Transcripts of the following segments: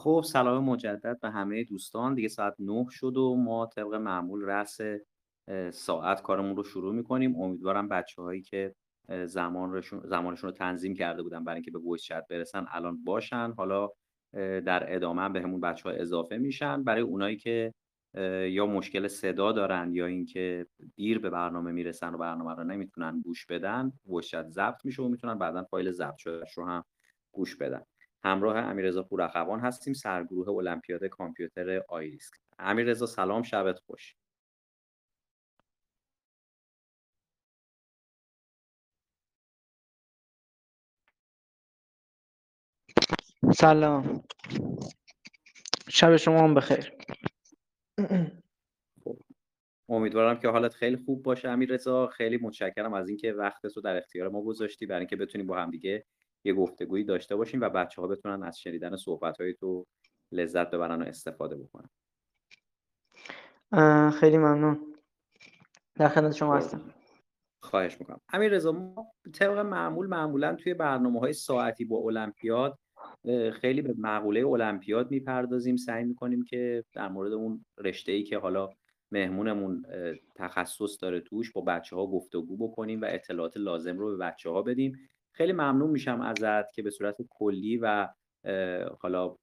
خب سلام مجدد به همه دوستان. دیگه ساعت 9 شد و ما طبق معمول رأس ساعت کارمون رو شروع می‌کنیم. امیدوارم بچه هایی که زمانشون, زمانشون رو تنظیم کرده بودن برای اینکه به voice chat برسن الان باشن. حالا در ادامه به همون بچه ها اضافه میشن. برای اونایی که یا مشکل صدا دارن یا اینکه دیر به برنامه می‌رسن و برنامه رو نمی‌تونن گوش بدن voice chat ضبط میشه و می‌تونن بعدا فایل ضبط شده رو هم گوش بدن. همراه امیررضا پوراخوان هستیم سرگروه المپیاد کامپیوتر آیریسک امیررضا سلام شبت خوش. سلام. شب شما هم بخیر. خب. امیدوارم که حالت خیلی خوب باشه امیر رضا خیلی متشکرم از اینکه وقتت رو در اختیار ما گذاشتی برای اینکه بتونیم با هم دیگه یه گفتگویی داشته باشیم و بچه ها بتونن از شنیدن صحبت های تو لذت ببرن و استفاده بکنن. خیلی ممنون. در خدمت شما هستم. خواهش می‌کنم. امیر رضا ما طبق معمول معمولا توی برنامه های ساعتی با المپیاد خیلی به مقوله المپیاد می‌پردازیم. سعی می‌کنیم که در مورد اون رشته ای که حالا مهمونمون تخصص داره توش با بچه ها گفتگو بکنیم و اطلاعات لازم رو به بچه ها بدیم. خیلی ممنون میشم ازت که به صورت کلی و حالا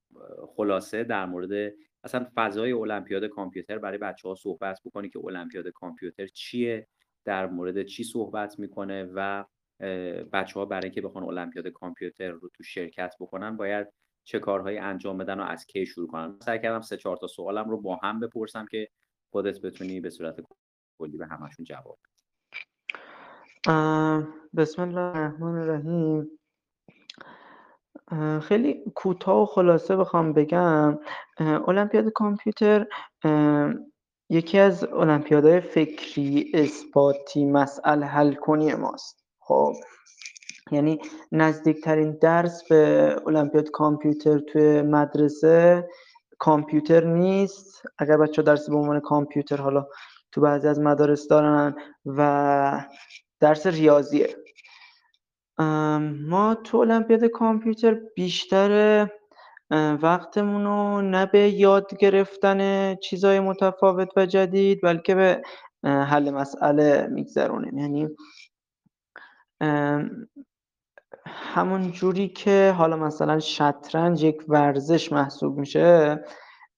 خلاصه در مورد اصلا فضای المپیاد کامپیوتر برای بچه ها صحبت بکنی که المپیاد کامپیوتر چیه در مورد چی صحبت می‌کنه و بچه ها برای اینکه بخوان المپیاد کامپیوتر رو تو شرکت بکنن باید چه کارهایی انجام بدن و از کی شروع کنن. سعی کردم سه چهار تا سوالم رو با هم بپرسم که خودت بتونی به صورت کلی به همشون جواب بسم الله الرحمن الرحیم. خیلی کوتاه و خلاصه بخوام بگم. المپیاد کامپیوتر یکی از المپیادهای فکری اثباتی مسئله حل کنی ماست. خب یعنی نزدیکترین درس به المپیاد کامپیوتر توی مدرسه کامپیوتر نیست. اگر بچه درس به عنوان کامپیوتر حالا تو بعضی از مدارس دارن و درس ریاضیه. ما تو المپیاد کامپیوتر بیشتر وقتمون رو نه به یاد گرفتن چیزهای متفاوت و جدید بلکه به حل مسئله میگذرونیم. یعنی همون جوری که حالا مثلا شطرنج یک ورزش محسوب میشه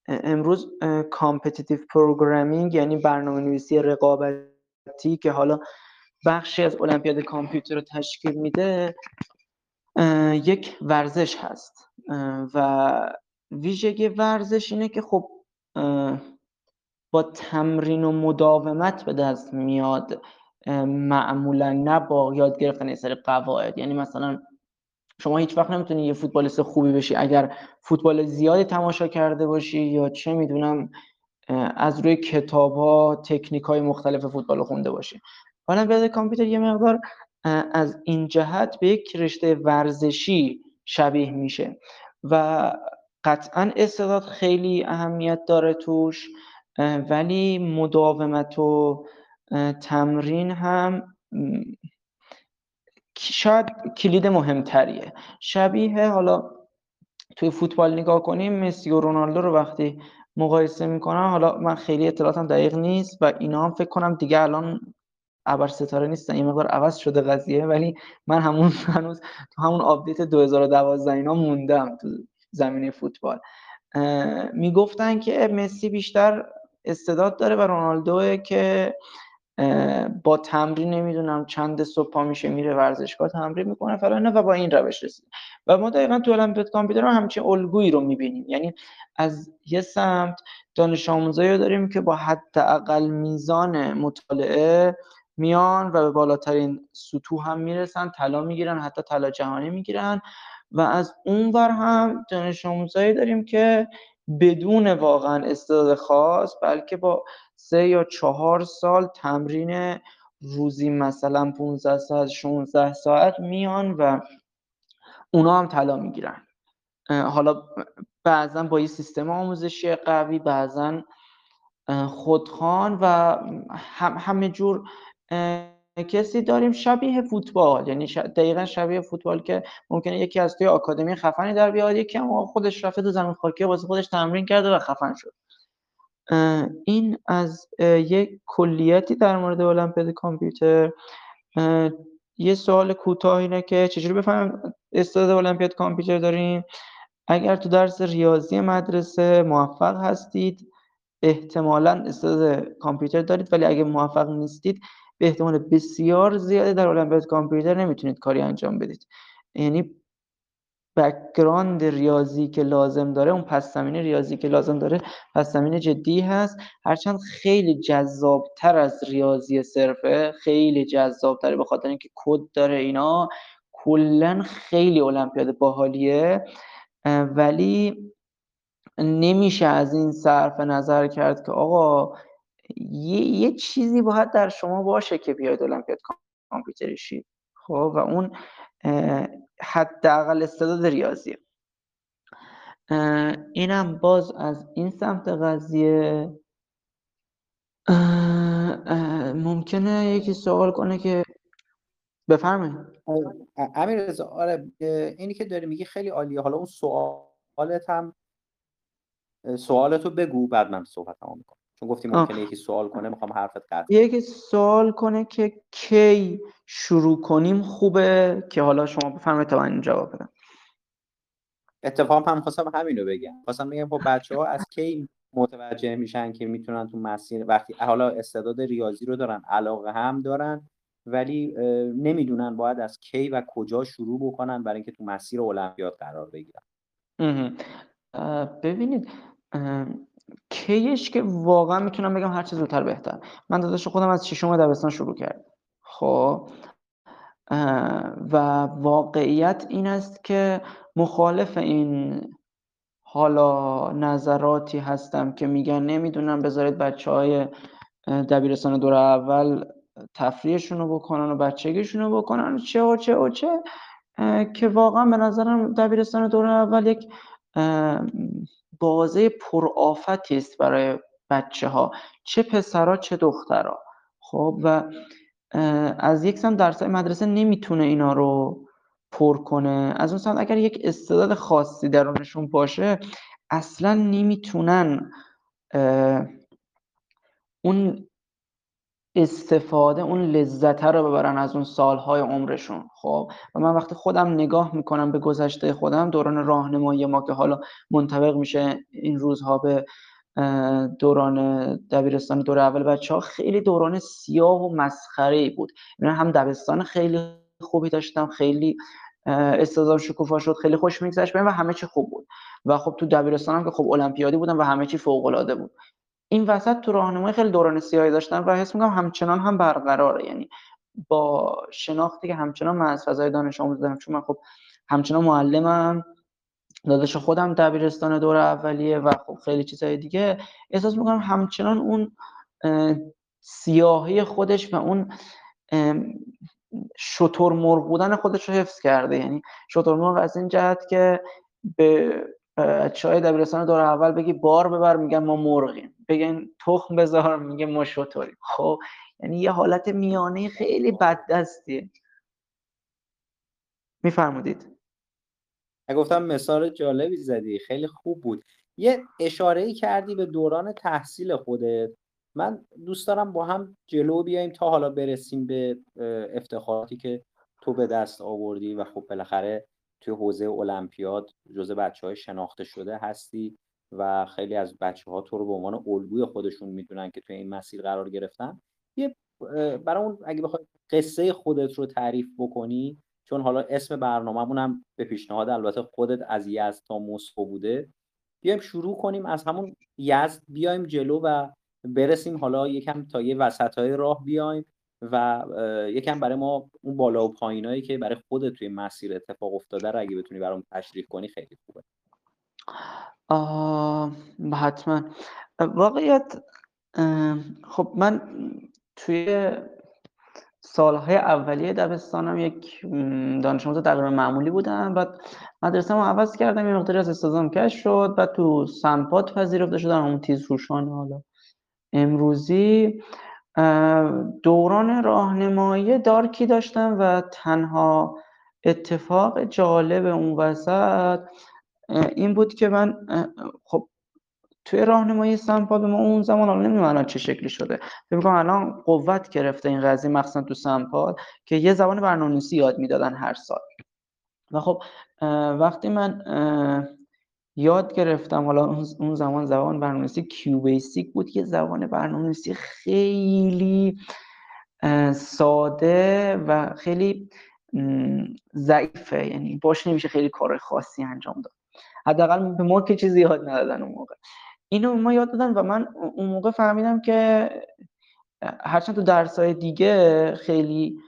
امروز competitive programming یعنی برنامه نویسی رقابتی که حالا بخشی از المپیاد کامپیوتر رو تشکیل میده یک ورزش هست. و ویژگی ورزش اینه که خب با تمرین و مداومت به دست میاد. معمولا نه با یاد گرفتن یه سری قواعد. یعنی مثلا شما هیچ وقت نمی‌تونی یه فوتبالیست خوبی بشی. اگر فوتبال زیادی تماشا کرده باشی یا چه می‌دونم از روی کتاب ها تکنیک های مختلف فوتبال خونده باشی. حالا کامپیوتر یه مقدار از این جهت به یک رشته ورزشی شبیه میشه و قطعا استعداد خیلی اهمیت داره توش ولی مداومت و تمرین هم شاید کلید مهمتریه. شبیه حالا توی فوتبال نگاه کنیم مسی و رونالدو رو وقتی مقایسه می‌کنم حالا من خیلی اطلاعاتم دقیق نیست و اینا هم فکر کنم دیگه الان ابر ستاره نیستن. این مقدار عوض شده قضیه ولی من همون هنوز تو همون update 2012 اینا موندم تو زمینه فوتبال. می‌گفتن که مسی بیشتر استعداد داره و رونالدو که با تمرین نمی‌دونم چند صبح پا میشه میره ورزشگاه تمرین می‌کنه فلان و با این روش رسید. و ما دقیقا تو المپیاد کامپیوتر هم همچین الگویی رو می‌بینیم. یعنی از یه سمت دانش آموزایی داریم که با حداقل میزان مطالعه میان و به بالاترین سطوح هم می‌رسن طلا می‌گیرن حتی طلا جهانی می‌گیرن. و از اون ور هم دانش آموزایی داریم که بدون واقعا استعداد خاص بلکه با سه یا چهار سال تمرین روزی مثلا 15 ساعت 16 ساعت میان و اونا هم طلا می‌گیرن. حالا بعضا با یه سیستم آموزشی قوی بعضا خودخوان و هم همه جور کسی داریم شبیه فوتبال یعنی دقیقا شبیه فوتبال که ممکنه یکی از توی آکادمی خفنی در بیاد یکی هم خودش رفته تو زمین خاکی واسه خودش تمرین کرده و خفن شد. این از یک کلیتی در مورد المپیاد کامپیوتر. یه سوال کوتاه اینه که چجوری بفهمیم استعداد المپیاد کامپیوتر داریم اگر تو درس ریاضی مدرسه موفق هستید احتمالا استعداد کامپیوتر دارید ولی اگه موفق نیستید به احتمال بسیار زیاده در المپیاد کامپیوتر نمی‌تونید کاری انجام بدید. یعنی background ریاضی که لازم داره اون پس زمینه ریاضی که لازم داره پس زمینه جدی هست. هرچند خیلی جذابتر از ریاضی صرفه خیلی جذابتره به خاطر اینکه کد داره اینا. کلا خیلی المپیاد باحالیه. ولی نمیشه از این صرف نظر کرد که آقا یه, یه چیزی باید در شما باشه که بیاید المپیاد کامپیوتری شید خب و اون حداقل استعداد ریاضیه. اینم باز از این سمت قضیه. ممکنه یکی سوال کنه که بفرمایید. امیر رضا آره اینی که داری میگی خیلی عالیه. حالا اون سوالت هم سوالتو بگو بعد من صحبت تمام می‌کنم. چون گفتی ممکنه یکی سوال کنه می‌خوام حرفت قطع یکی سوال کنه که کی شروع کنیم خوبه که حالا شما بفرمایید تا من جواب بدم. اتفاقا هم خواستم همینو بگم. خواستم بگم خب بچه ها از کی متوجه میشن که می‌تونن تو مسیر وقتی حالا استعداد ریاضی رو دارن علاقه هم دارن ولی نمی‌دونن باید از کی و کجا شروع بکنن برای اینکه تو مسیر المپیاد قرار بگیرن. ببینید کیش که واقعا می‌تونم بگم هر چه زودتر بهتر. من داداش خودم از ششم دبستان شروع کردم. خب و واقعیت این است که مخالف این حالا نظراتی هستم که میگن نمی‌دونم بذارید بچه های دبیرستان دور اول تفریحشون رو بکنن و بچگیشون رو بکنن. چه و چه و چه که واقعا به نظرم دبیرستان دور اول یک بازه پرآفتی است برای بچه ها چه پسرها چه دخترها خب و از یک سمت درس مدرسه نمی‌تونه اینا رو پر کنه. از اون سمت اگر یک استعداد خاصی درونشون باشه اصلا نمی‌تونن اون استفاده اون لذت رو ببرن از اون سالهای عمرشون. خب و من وقتی خودم نگاه می‌کنم به گذشته خودم دوران راهنمایی ما که حالا منطبق میشه این روزها به دوران دبیرستان دور اول بچه ها خیلی دوران سیاه و مسخره بود. من هم دبستان خیلی خوبی داشتم خیلی استعدادم شکوفا شد خیلی خوش میگذشت و همه چی خوب بود. و خب تو دبیرستانم که خب المپیادی بودم و همه چی فوق العاده بود. این وسط تو راهنمای خیلی دوران سیاهی داشتم و حس می‌کنم همچنان هم برقراره. یعنی با شناختی که همچنان من از فضای دانش آموز دارم چون من خب همچنان معلمم داداش خودم دبیرستان دور اولیه و خب خیلی چیزهای دیگه احساس می‌کنم همچنان اون سیاهی خودش و اون شطور مرغ بودن خودش رو حفظ کرده. یعنی شطور مرغ از این جهت که به چای دبیرستان دور اول بگی بار ببر میگن ما مرغیم. بگن تخم بذار میگه ما شطوریم. خب یعنی یه حالت میانه خیلی بد دستیه میفرمودید گفتم مثال جالبی زدی خیلی خوب بود. یه اشاره ای کردی به دوران تحصیل خودت. من دوست دارم با هم جلو بیایم تا حالا برسیم به افتخاراتی که تو به دست آوردی و خب بالاخره توی حوزه المپیاد جزء بچه های شناخته شده هستی. و خیلی از بچه ها تو رو به عنوان الگوی خودشون می‌دونن که توی این مسیر قرار گرفتن. یه برای اون اگه بخوای قصه خودت رو تعریف بکنی چون حالا اسم برنامه‌مون هم به پیشنهاد البته خودت از یزد تا مسکو بوده. بیایم شروع کنیم از همون یزد بیایم جلو و برسیم حالا یکم تا یه وسط های راه بیایم و یکم برای ما اون بالا و پایینایی که برای خودت توی مسیر اتفاق افتاده رو اگه بتونی برام تشریح کنی خیلی خوبه. حتما. واقعیت خب من توی سالهای اولیه دبستانم یک دانش آموز تقریبا معمولی بودم. بعد مدرسه رو عوض کردم یه مقداری از استادام کش شد. بعد تو سمپات پذیرفته شدم همون تیز روشان حالا. امروزی دوران راهنمایی دارکی داشتم و تنها اتفاق جالب اون وسط این بود که من خب توی راهنمایی سمپاد ما اون زمان حالا نمی‌دونم الان چه شکلی شده. فکر می‌کنم الان قوت گرفته این قضیه مخصوصا تو سمپاد که یه زبان برنامه‌نویسی یاد می‌دادن هر سال. و خب وقتی من یاد گرفتم حالا اون زمان زبان برنامه‌نویسی کیو بیسیک بود که زبان برنامه‌نویسی خیلی ساده و خیلی ضعیفه. یعنی باش نمیشه خیلی کار خاصی انجام داد. حداقل به ما که چیزی یاد ندادن اون موقع. اینو ما یاد دادن و من اون موقع فهمیدم که هرچند تو درسای دیگه خیلی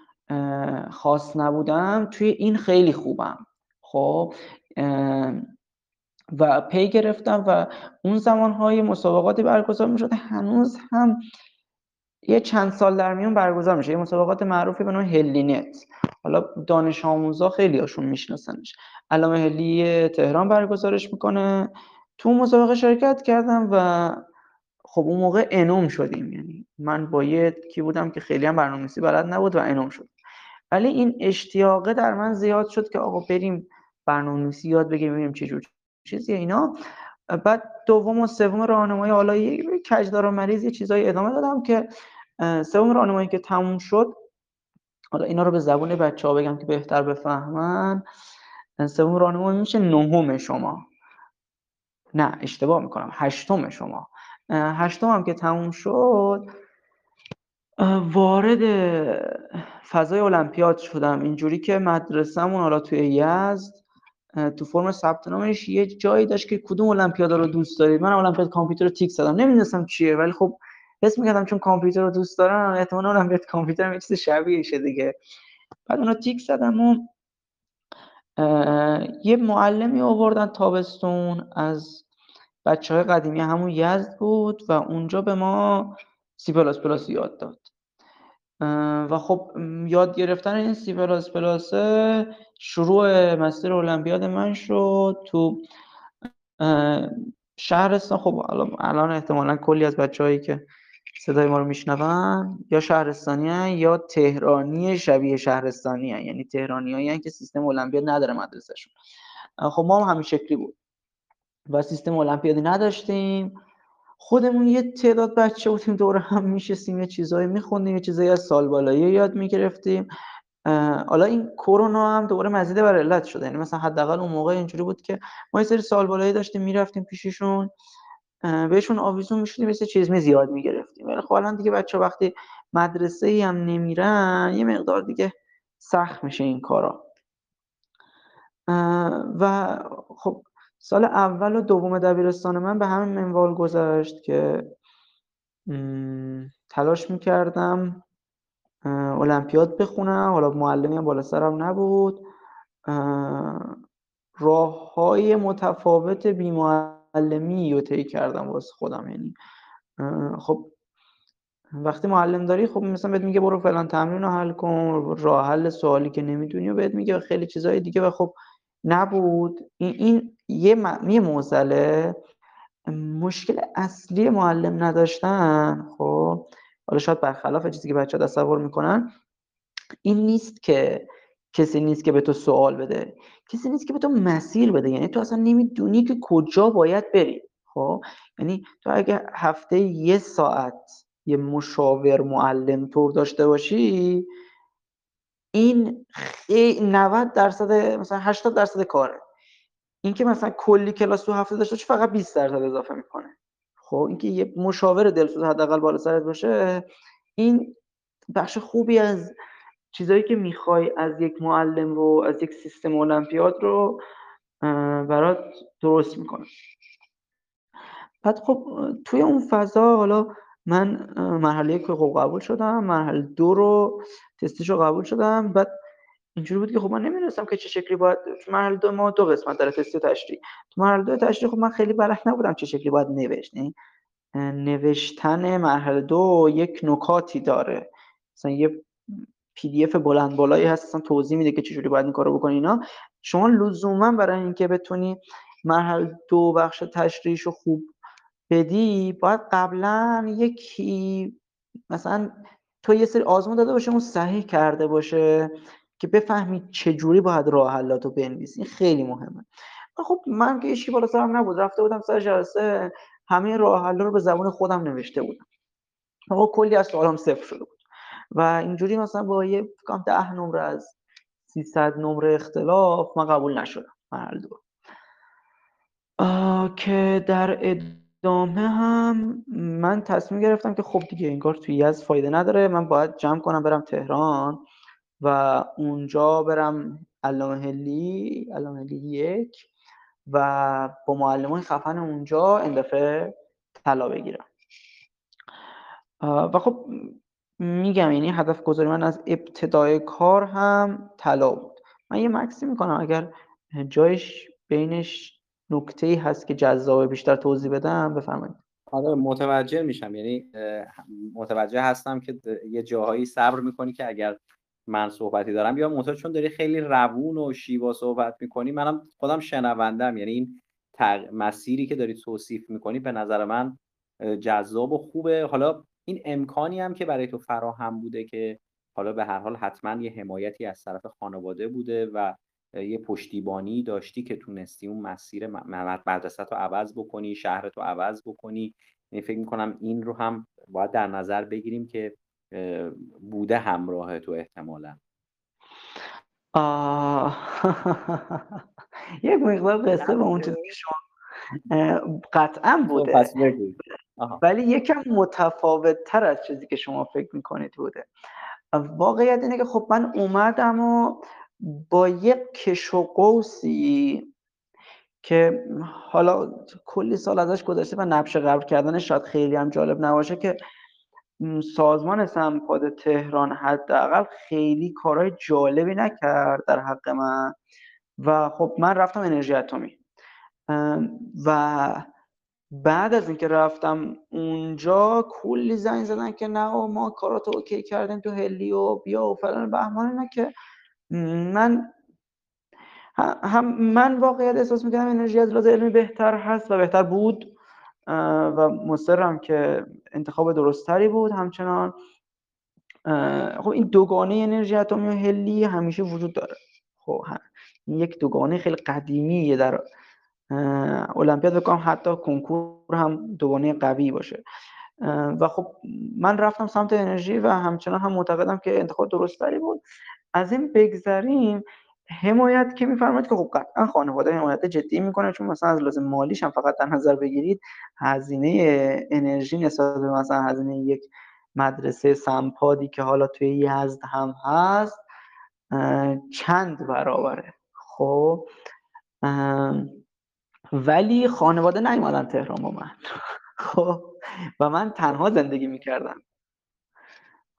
خاص نبودم توی این خیلی خوبم. خب و پی گرفتم و اون زمانهای مسابقاتی برگزار می شده هنوز هم یه چند سال در میون برگزار میشه. یه مسابقات معروفی به نام هلینت حالا دانش آموزا خیلی هاشون میشناسنش. علامه هلی تهران برگزارش می‌کنه. تو مسابقه شرکت کردم و خب اون موقع انوم شدیم. یعنی من با یه کی بودم که خیلی هم برنامه‌نویسی بلد نبود و انوم شد. ولی این اشتیاقه در من زیاد شد که آقا بریم برنامه‌نویسی یاد بگیریم ببینیم چه جور چیزی اینا. بعد دوم و سوم راهنمایی حالا کجدار و مریض یه چیزایی ادامه دادم که سوم راهنمایی که تموم شد حالا اینا رو به زبون بچه ها بگم که بهتر بفهمن. سوم راهنمایی میشه نهم شما. نه اشتباه می‌کنم. هشتم شما. هشتم هم که تموم شد وارد فضای المپیاد شدم. اینجوری که مدرسهمون حالا توی یزد تو فرم ثبت نامش یه جایی داشت که کدوم المپیاد رو دوست دارید؟ من المپیاد کامپیوتر تیک زدم. نمی‌دونستم چیه ولی خب حس می‌کردم چون کامپیوتر رو دوست دارم احتمالاً المپیاد کامپیوتر هم یه چیز شبیهشه دیگه. بعد اونو تیک زدم و یه معلمی آوردن تابستون از بچه های قدیمی همون یزد بود و اونجا به ما سی پلاس پلاس یاد داد. و خب یاد گرفتن این سی پلاس پلاس شروع مسیر المپیاد من شد تو شهرستان. خب الان احتمالا کلی از بچههایی که صدای ما رو میشنون؟ یا شهرستانی یا تهرانی شبیه شهرستانی یعنی تهرانی هایی که سیستم المپیاد نداره مدرسهشون. خب ما هم همین شکلی بود. و سیستم المپیادی نداشتیم. خودمون یه تعداد بچه بودیم دور هم میشستیم یه چیزایی میخوندیم یه چیزایی از سال بالایی یاد می‌گرفتیم. حالا این کرونا هم دوباره مزید بر علت شده. یعنی مثلا حداقل اون موقع اینجوری بود که ما یه سری سال بالایی داشتیم می‌رفتیم پیششون. بهشون آویزون می‌شدیم مثل چیز می زیاد می‌گرفتیم. ولی خب الان دیگه بچه هم مدرسه ای هم نمیرن یه مقدار دیگه سخت میشه این کارا. و خب سال اول و دوم دبیرستان من به همین منوال گذشت که تلاش می‌کردم المپیاد بخونم. حالا معلمی هم بالا سرم نبود. راه های متفاوت بیمعلمی رو طی کردم واسه خودم یعنی خب وقتی معلم داری خب مثلا بهت میگه برو فلان تمرین رو حل کن راه حل سوالی که نمی‌دونی و بهت میگه خیلی چیزهای دیگه و خب نبود. این, این یه, یه موزله. مشکل اصلی معلم نداشتن. خب حالا شاید برخلاف چیزی که بچه تصور می‌کنن این نیست که کسی نیست که به تو سوال بده. کسی نیست که به تو مسیر بده. یعنی تو اصلا نمی‌دونی که کجا باید بری. خب یعنی تو اگه هفته یه ساعت یه مشاور معلم طور داشته باشی این 90 درصد مثلا 80 درصد کاره. این که مثلا کلی کلاس تو هفته داشته فقط 20 درصد اضافه می‌کنه. خب اینکه یه مشاور دلسوز حداقل بالا سرت باشه این بخش خوبی از چیزایی که می‌خوای از یک معلم رو از یک سیستم المپیاد رو برات درست می‌کنه بعد خب توی اون فضا حالا من مرحله یک خب قبول شدم مرحله دو رو تستش رو قبول شدم. بعد اینجوری بود که خب من نمی‌دونستم که چه شکلی باید مرحله دو ما دو قسمت داره تست تشریح. تو مرحله دو تشریح خب من خیلی بلد نبودم چه شکلی باید نوشت. یعنی نوشتن مرحله دو یک نکاتی داره. مثلا یه پی دی اف بلند بالایی هست اصلا توضیح میده که چجوری باید این کارو بکنی اینا. شما لزوما برای اینکه بتونی مرحله دو بخش تشریحش رو خوب بدی باید قبلا یکی مثلا تو یه سری آزمون داده باشه اون صحیح کرده باشه که بفهمی چجوری باید راه حلاتو بنویسی. این خیلی مهمه. خب من که ایشی بالا سرم نبود. رفته بودم سر جلسه همه راه حلا رو به زبان خودم نوشته بودم. آقا کلی از سوالم صفر شده بود. و اینجوری مثلا با یه کام ده نمره از 300 نمره اختلاف من قبول نشدم. محل دو. که در ادامه هم من تصمیم گرفتم که خب دیگه انگار توی از فایده نداره. من باید جمع کنم برم تهران و اونجا برم علامه هلی علامه هلی یک و با معلمان خفن اونجا این دفعه طلا بگیرم. و خب میگم یعنی هدف گذاری من از ابتدای کار هم طلا بود. من یه مکسی می‌کنم اگر جایش بینش نکته ای هست که جذابه بیشتر توضیح بدم؟ بفرمایید. آره متوجه میشم. یعنی متوجه هستم که یه جاهایی صبر می‌کنی که اگر من صحبتی دارم یا منتها چون داری خیلی روون و شیوا صحبت می‌کنی منم خودم شنوندم یعنی این مسیری که داری توصیف می‌کنی به نظر من جذاب و خوبه. حالا این امکانی هم که برای تو فراهم بوده که حالا به هر حال حتما یه حمایتی از طرف خانواده بوده و یه پشتیبانی داشتی که تونستی اون مسیر مدرسه رو عوض بکنی شهر رو عوض بکنی. یعنی فکر می‌کنم این رو هم باید در نظر بگیریم که بوده همراه تو احتمالا. یک مقدار قصه به اون چیزی که شما قطعا خب، بوده. ولی یکم متفاوت تر از چیزی که شما فکر می‌کنید بوده. واقعیت اینه که خب من اومدم و با یک کش و قوسی که حالا کلی سال ازش گذشته و نبش قبل کردنش شاید خیلی هم جالب نباشه که سازمان سمپاد تهران حداقل خیلی کارهای جالبی نکرد در حق من و خب من رفتم انرژی اتمی. و بعد از اینکه رفتم اونجا کلی زنگ زدن که نه ما کاراتو اوکی کردیم تو هلی و بیا و فلان بهمان اینا که من هم من واقعیت احساس می‌کنم انرژی از لحاظ علمی بهتر هست و بهتر بود و مصرم که انتخاب درستتری بود. همچنان خب این دوگانه انرژی اتمی و هلی همیشه وجود داره. خب یک دوگانه خیلی قدیمیه در المپیاد. بکنم حتی کنکور هم دوگانه قوی باشه. و خب من رفتم سمت انرژی و همچنان هم معتقدم که انتخاب درستتری بود. از این بگذریم حمایت که میفرمایید که خب قطعا خانواده حمایت جدی می‌کنه چون مثلا از لازم مالیش هم فقط در نظر بگیرید هزینه انرژی نسبت به مثلا هزینه یک مدرسه سمپادی که حالا توی یزد هم هست چند برابره. خب ولی خانواده نیومدن تهران با من. خب و من تنها زندگی می‌کردم.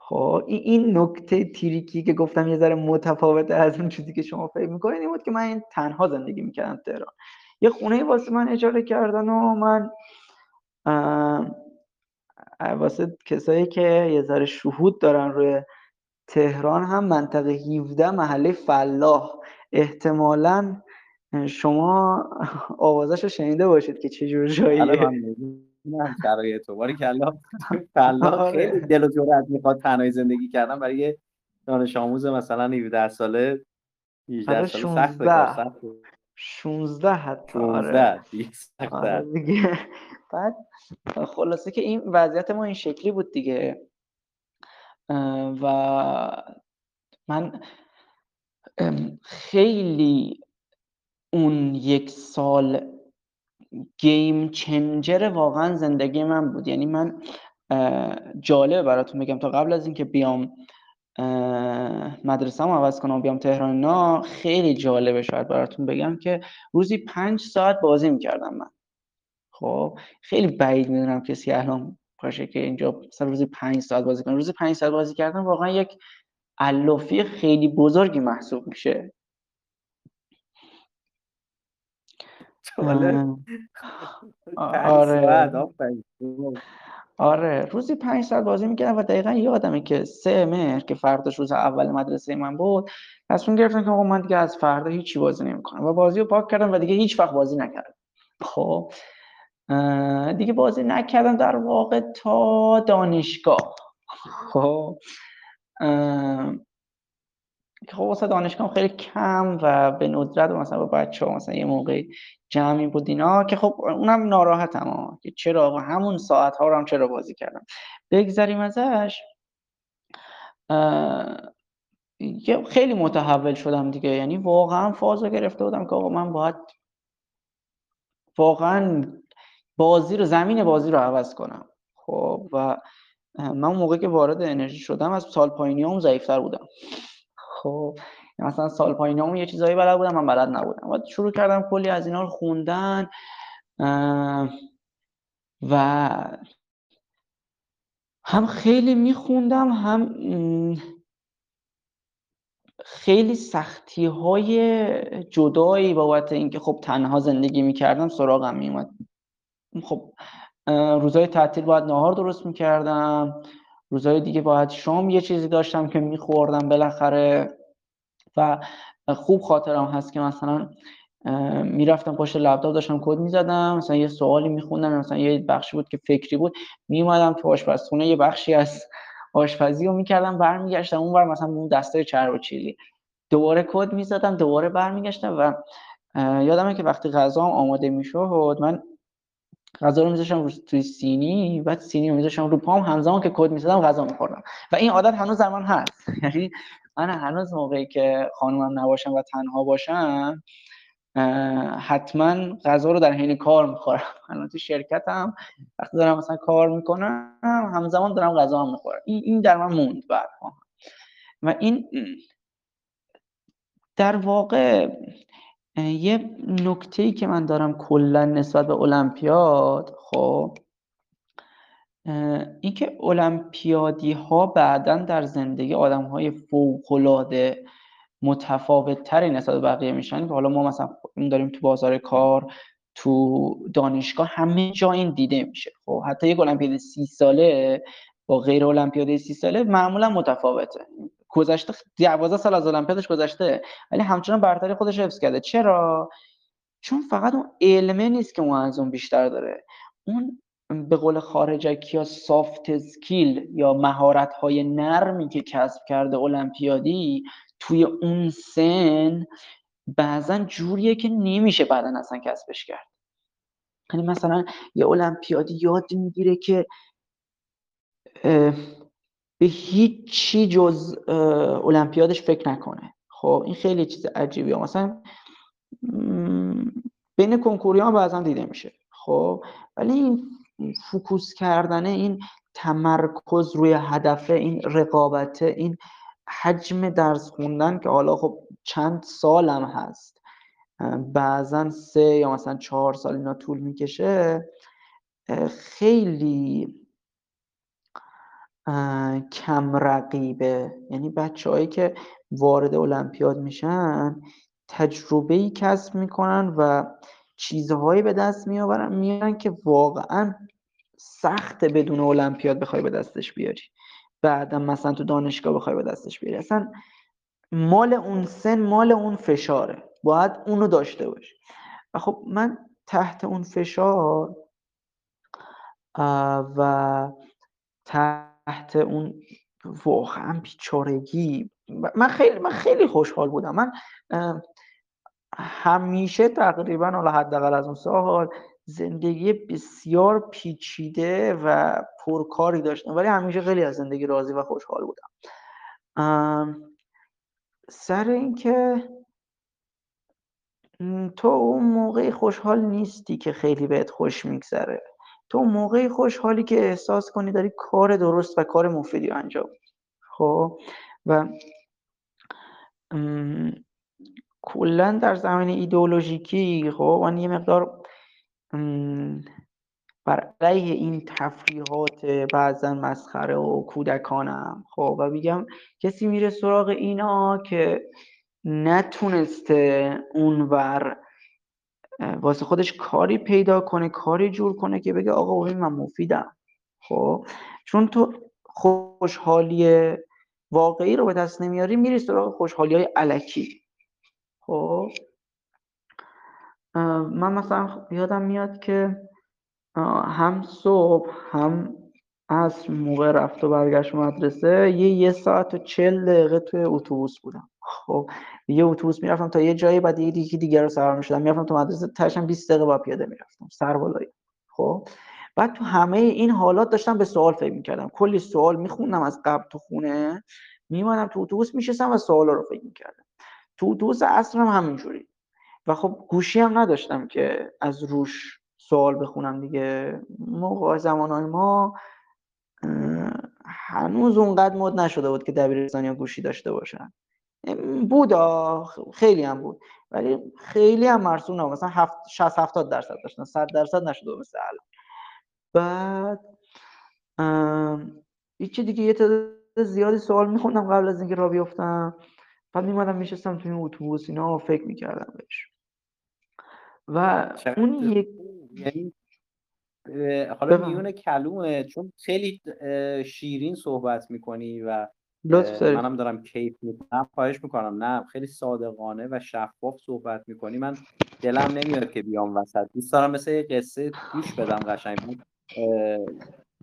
خب این نکته تیریکی که گفتم یه ذره متفاوته از اون چیزی که شما فکر می‌کنید این بود که من تنها زندگی می‌کردم تهران. یه خونه واسه من اجاره کردن و من واسه کسایی که یه ذره شهود دارن روی تهران هم منطقه 17 محله فلاح. احتمالا شما آوازش رو شنیده باشید که چه جور جاییه. نه. شرایط تو باری کلا آره. خیلی دل و جرأت می‌خواد تنهایی زندگی کردن. برای یه دانش آموز مثلا 17 ساله 18 ساله سخت 16 حتی 16 آره. آره دیگه. بعد خلاصه که این وضعیت ما این شکلی بود دیگه. و من خیلی اون یک سال گیم چنجر واقعا زندگی من بود. یعنی من جالبه براتون بگم. تا قبل از اینکه بیام مدرسه عوض کنم و بیام تهران نا خیلی جالبه شاید براتون بگم که روزی پنج ساعت بازی می‌کردم من. خب خیلی بعید می‌دونم کسی الان باشه که اینجا مثلا روزی پنج ساعت بازی کنه. روزی پنج ساعت بازی کردن واقعا یک علافی خیلی بزرگی محسوب میشه. آره. آره. روزی پنج ساعت بازی می‌کردم و دقیقا یادمه که سه مهر که فرداش روز اول مدرسه من بود تصمیم گرفتم که من دیگه از فردا هیچی بازی نمی‌کنم. و بازی رو پاک کردم و دیگه هیچ وقت بازی نکردم. خب دیگه بازی نکردم در واقع تا دانشگاه. خب خب واسه دانشگاه خیلی کم و به ندرت مثلا با بچه ها مثلا یه موقع جمعی بود اینا که خب اونم ناراحتم که چرا همون ساعت ها رو هم چرا بازی کردم؟ بگذریم ازش. خیلی متحول شدم دیگه. یعنی واقعا فازو گرفته بودم که آقا من باید واقعا بازی رو زمین بازی رو عوض کنم. خب و من اون موقع که وارد انرژی شدم از سال پایینی هم ضعیفتر بودم. خب مثلا سال پایینی یه چیزایی بلد بودم من بلد نبودم. و شروع کردم کلی از اینا رو خوندن و هم خیلی میخوندم هم خیلی سختی های جدایی بابت اینکه خب تنها زندگی می‌کردم سراغم میومد خب روزای تعطیل باید نهار درست می‌کردم. روزای دیگه باید شام یه چیزی داشتم که میخوردم بالاخره و خوب خاطرم هست که مثلا می‌رفتم پشت لپتاپ داشتم کد می‌زدم مثلا یه سوالی میخوندم مثلا یه بخشی بود که فکری بود میومدم تو آشپزخونه یه بخشی از آشپزی رو می‌کردم برمیگشتم اون بر مثلا اون دسته چرب و چیلی. دوباره کد می‌زدم دوباره برمیگشتم و یادمه که وقتی غذا آماده می‌شد من غذا رو میذاشتم توی سینی بعد سینی رو میذاشتم رو پام همزمان که کد می‌زدم غذا میخوردم. و این عادت هنوز در من هست. یعنی من هنوز موقعی که خانومم نباشم و تنها باشم حتما غذا رو در حین کار می‌خورم. الان تو شرکتم وقتی دارم مثلا کار می‌کنم همزمان دارم غذا هم می‌خورم. این در من موند بعد و این در واقع یه نکته ای که من دارم کلا نسبت به المپیاد خب اینکه المپیادی ها بعدا در زندگی آدم های فوق متفاوت تری نسبت به بقیه میشن. که حالا ما مثلا داریم تو بازار کار تو دانشگاه همه جا این دیده میشه. خب حتی یک المپیاد سی ساله با غیر المپیاد سی ساله معمولا متفاوته. گذشته 12 سال از المپیادش گذشته ولی همچنان برتری خودش حفظ کرده. چرا؟ چون فقط اون علمه نیست که اون از اون بیشتر داره. اون به قول خارجکی یا سافت اسکیل یا مهارت های نرمی که کسب کرده المپیادی توی اون سن بعضا جوریه که نمیشه بعدا اصلا کسبش کرد. یعنی مثلا یه المپیادی یاد می‌گیره که به هیچی جز المپیادش فکر نکنه. خب این خیلی چیز عجیبیه. مثلا بین کنکوری ها بعضا دیده میشه. خب ولی این فوکوس کردنه این تمرکز روی هدفه این رقابته این حجم درس خوندن که حالا خب چند سالم هست. بعضا سه یا مثلا چهار سال اینا طول می‌کشه خیلی کم رقیبه. یعنی بچه که وارد المپیاد میشن تجربه ای کسب می‌کنن و چیزهایی به دست میآورن میارن که واقعا سخت بدون المپیاد بخوای به دستش بیاری. بعدم مثلا تو دانشگاه بخوای به دستش بیاری. اصلا مال اون سن مال اون فشاره. باید اونو داشته باشی و خب من تحت اون فشار و تحت اون واقعا بیچارگی. من خیلی من خیلی خوشحال بودم. من همیشه تقریبا حالا حداقل از اون سال زندگی بسیار پیچیده و پرکاری داشتم ولی همیشه خیلی از زندگی راضی و خوشحال بودم. سر اینکه تو اون موقع خوشحال نیستی که خیلی بهت خوش میگذره. تو اون موقع خوشحالی که احساس کنی داری کار درست و کار مفیدی انجام خب؟ و کلا در زمین ایدئولوژیکی خب؟ من یه مقدار بر علیه این تفریحات بعضا مسخره و کودکانم خب؟ و میگم کسی میره سراغ اینا که نتونسته اونور واسه خودش کاری پیدا کنه کاری جور کنه که بگه آقا من مفیدم. خب؟ چون تو خوشحالی واقعی رو به دست نمیاری میری سراغ خوشحالی های علکی. خب؟ من مثلا یادم میاد که هم صبح هم از موقع رفت و برگشت مدرسه یه یه ساعت و چل دقیقه توی اتوبوس بودم. خب یه اتوبوس می‌رفتم تا یه جایی بعد یه دیگه دیگه رو سوار می‌شدم. می‌رفتم تو مدرسه تاشم 20 دقیقه با پیاده می‌رفتم سر بالایی خب بعد تو همه این حالات داشتم به سوال فکر می‌کردم. کلی سوال میخوندم از قبل تو خونه. میمانم تو اتوبوس میشستم و سوالا رو فکر می‌کردم. تو اتوبوس اصر هم همینجوری. و خب گوشی هم نداشتم که از روش سوال بخونم دیگه. موقع زمانهای ما هنوز اونقدر مد نشده بود که دبیرستانی یا گوشی داشته باشن. بود خیلی هم بود. ولی خیلی هم مرسوم نبود. مثلا 60 70 درصد داشتن 100 درصد نشده مثل الان. بعد یکی دیگه یه تعداد زیادی سوال میخوندم قبل از اینکه را بیفتم بعد میمدم میشستم توی اتوبوس اینا فکر می‌کردم بهش. و اون یک یعنی حالا میون کلومه چون خیلی شیرین صحبت می‌کنی و منم دارم کیف می‌کنم. خواهش می‌کنم. نه خیلی صادقانه و شفاف صحبت می‌کنی. من دلم نمیاد که بیام وسط. دوست دارم مثل یه قصه گوش بدم قشنگ.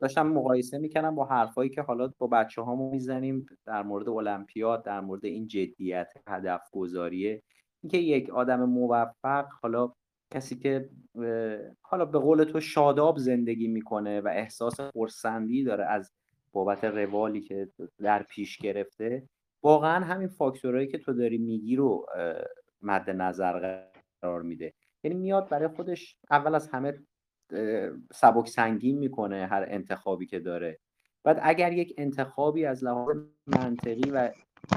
داشتم مقایسه می‌کنم با حرفایی که حالا با بچه هامو می‌زنیم در مورد المپیاد در مورد این جدیت هدف گذاریه اینکه یک آدم موفق حالا کسی که حالا به قول تو شاداب زندگی می‌کنه و احساس خورسندی داره از بابت روالی که در پیش گرفته. واقعا همین فاکتورهایی که تو داری میگی رو مد نظر قرار میده. یعنی میاد برای خودش اول از همه سبک سنگین می‌کنه هر انتخابی که داره. بعد اگر یک انتخابی از لحاظ منطقی و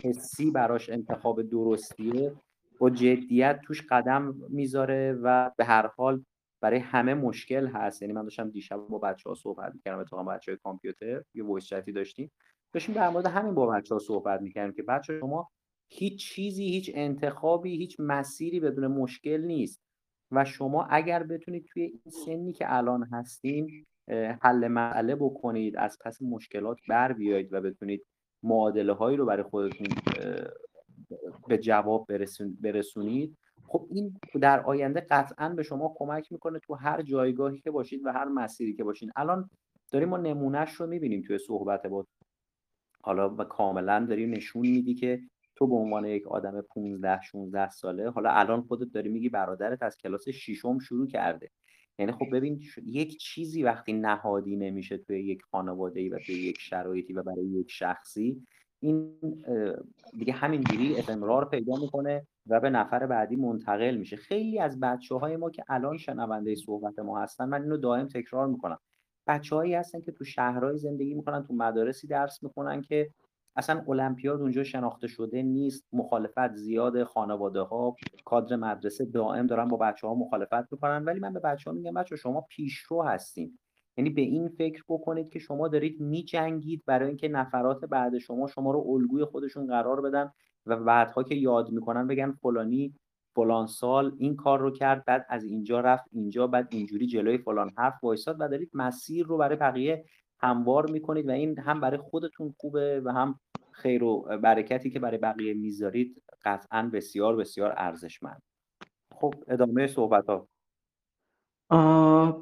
حسی براش انتخاب درستیه با جدیت توش قدم می‌ذاره و به هر حال برای همه مشکل هست. یعنی من داشتم دیشب با بچه ها صحبت می‌کردم اتفاقا بچه های کامپیوتر یه وایس چتی داشتیم. داشتیم در مورد همین با بچه ها صحبت می‌کردیم که بچه شما هیچ چیزی هیچ انتخابی هیچ مسیری بدون مشکل نیست. و شما اگر بتونید توی این سنی که الان هستیم حل مسئله بکنید از پس مشکلات بر بیایید و بتونید معادله هایی رو برای خودتون به جواب برسونید خب این در آینده قطعا به شما کمک می‌کنه تو هر جایگاهی که باشید و هر مسیری که باشید الان داریم ما نمونهش رو می‌بینیم توی صحبت با حالا و کاملا داری نشون میدی که تو به عنوان یک آدم 15 16 ساله حالا الان خودت داری میگی برادرت از کلاس ششم شروع کرده. یعنی خب ببین یک چیزی وقتی نهادی نمیشه توی یک خانواده ای و توی یک شرایطی و برای یک شخصی این دیگه همینجوری استمرار پیدا می‌کنه و به نفر بعدی منتقل میشه. خیلی از بچه های ما که الان شنونده صحبت ما هستن من اینو دائم تکرار می‌کنم. بچه هایی هستن که تو شهرهای زندگی می‌کنن تو مدارسی درس می‌کنن که اصلا المپیاد اونجا شناخته شده نیست. مخالفت زیاد خانواده ها کادر مدرسه دائم دارن با بچه ها مخالفت می‌کنن. ولی من به بچه ها میگم بچه شما پیشرو هستین. یعنی به این فکر بکنید که شما دارید میجنگید برای اینکه نفرات بعد شما شما رو الگوی خودشون قرار بدن و بعدها که یاد می‌کنن بگن فلانی فلان سال این کار رو کرد بعد از اینجا رفت اینجا بعد اینجوری جلوی فلان حرف وایساد و دارید مسیر رو برای بقیه هموار می‌کنید و این هم برای خودتون خوبه و هم خیر و برکتی که برای بقیه می‌ذارید قطعا بسیار بسیار ارزشمند. خب ادامه صحبت ها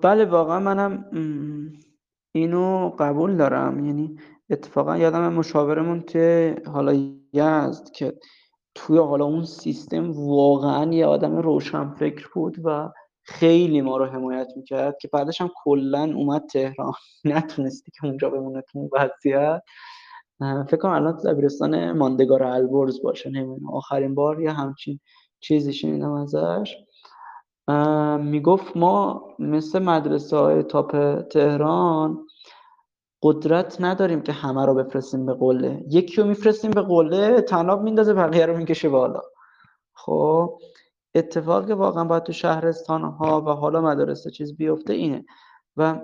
بله واقعا منم اینو قبول دارم. یعنی اتفاقا یادم مشاورمون که حالا یزد که توی حالا اون سیستم واقعا یه آدم روشن فکر بود و خیلی ما رو حمایت می‌کرد که بعدش هم کلا اومد تهران. نتونستی که اونجا بمونه تو وضعیت. فکر کنم الان دبیرستان ماندگار البرز باشه نمی‌دونم. آخرین بار یه همچین چیزی شنیدم ازش. می‌گفت ما مثل مدرسه های تاپ تهران قدرت نداریم که همه رو بفرستیم به قله. یکی رو میفرستیم به قله تناب میندازه بقیه رو می‌کشه بالا. خب اتفاقی واقعا باید تو شهرستان ها و حالا مدرسه چیز بیفته اینه. و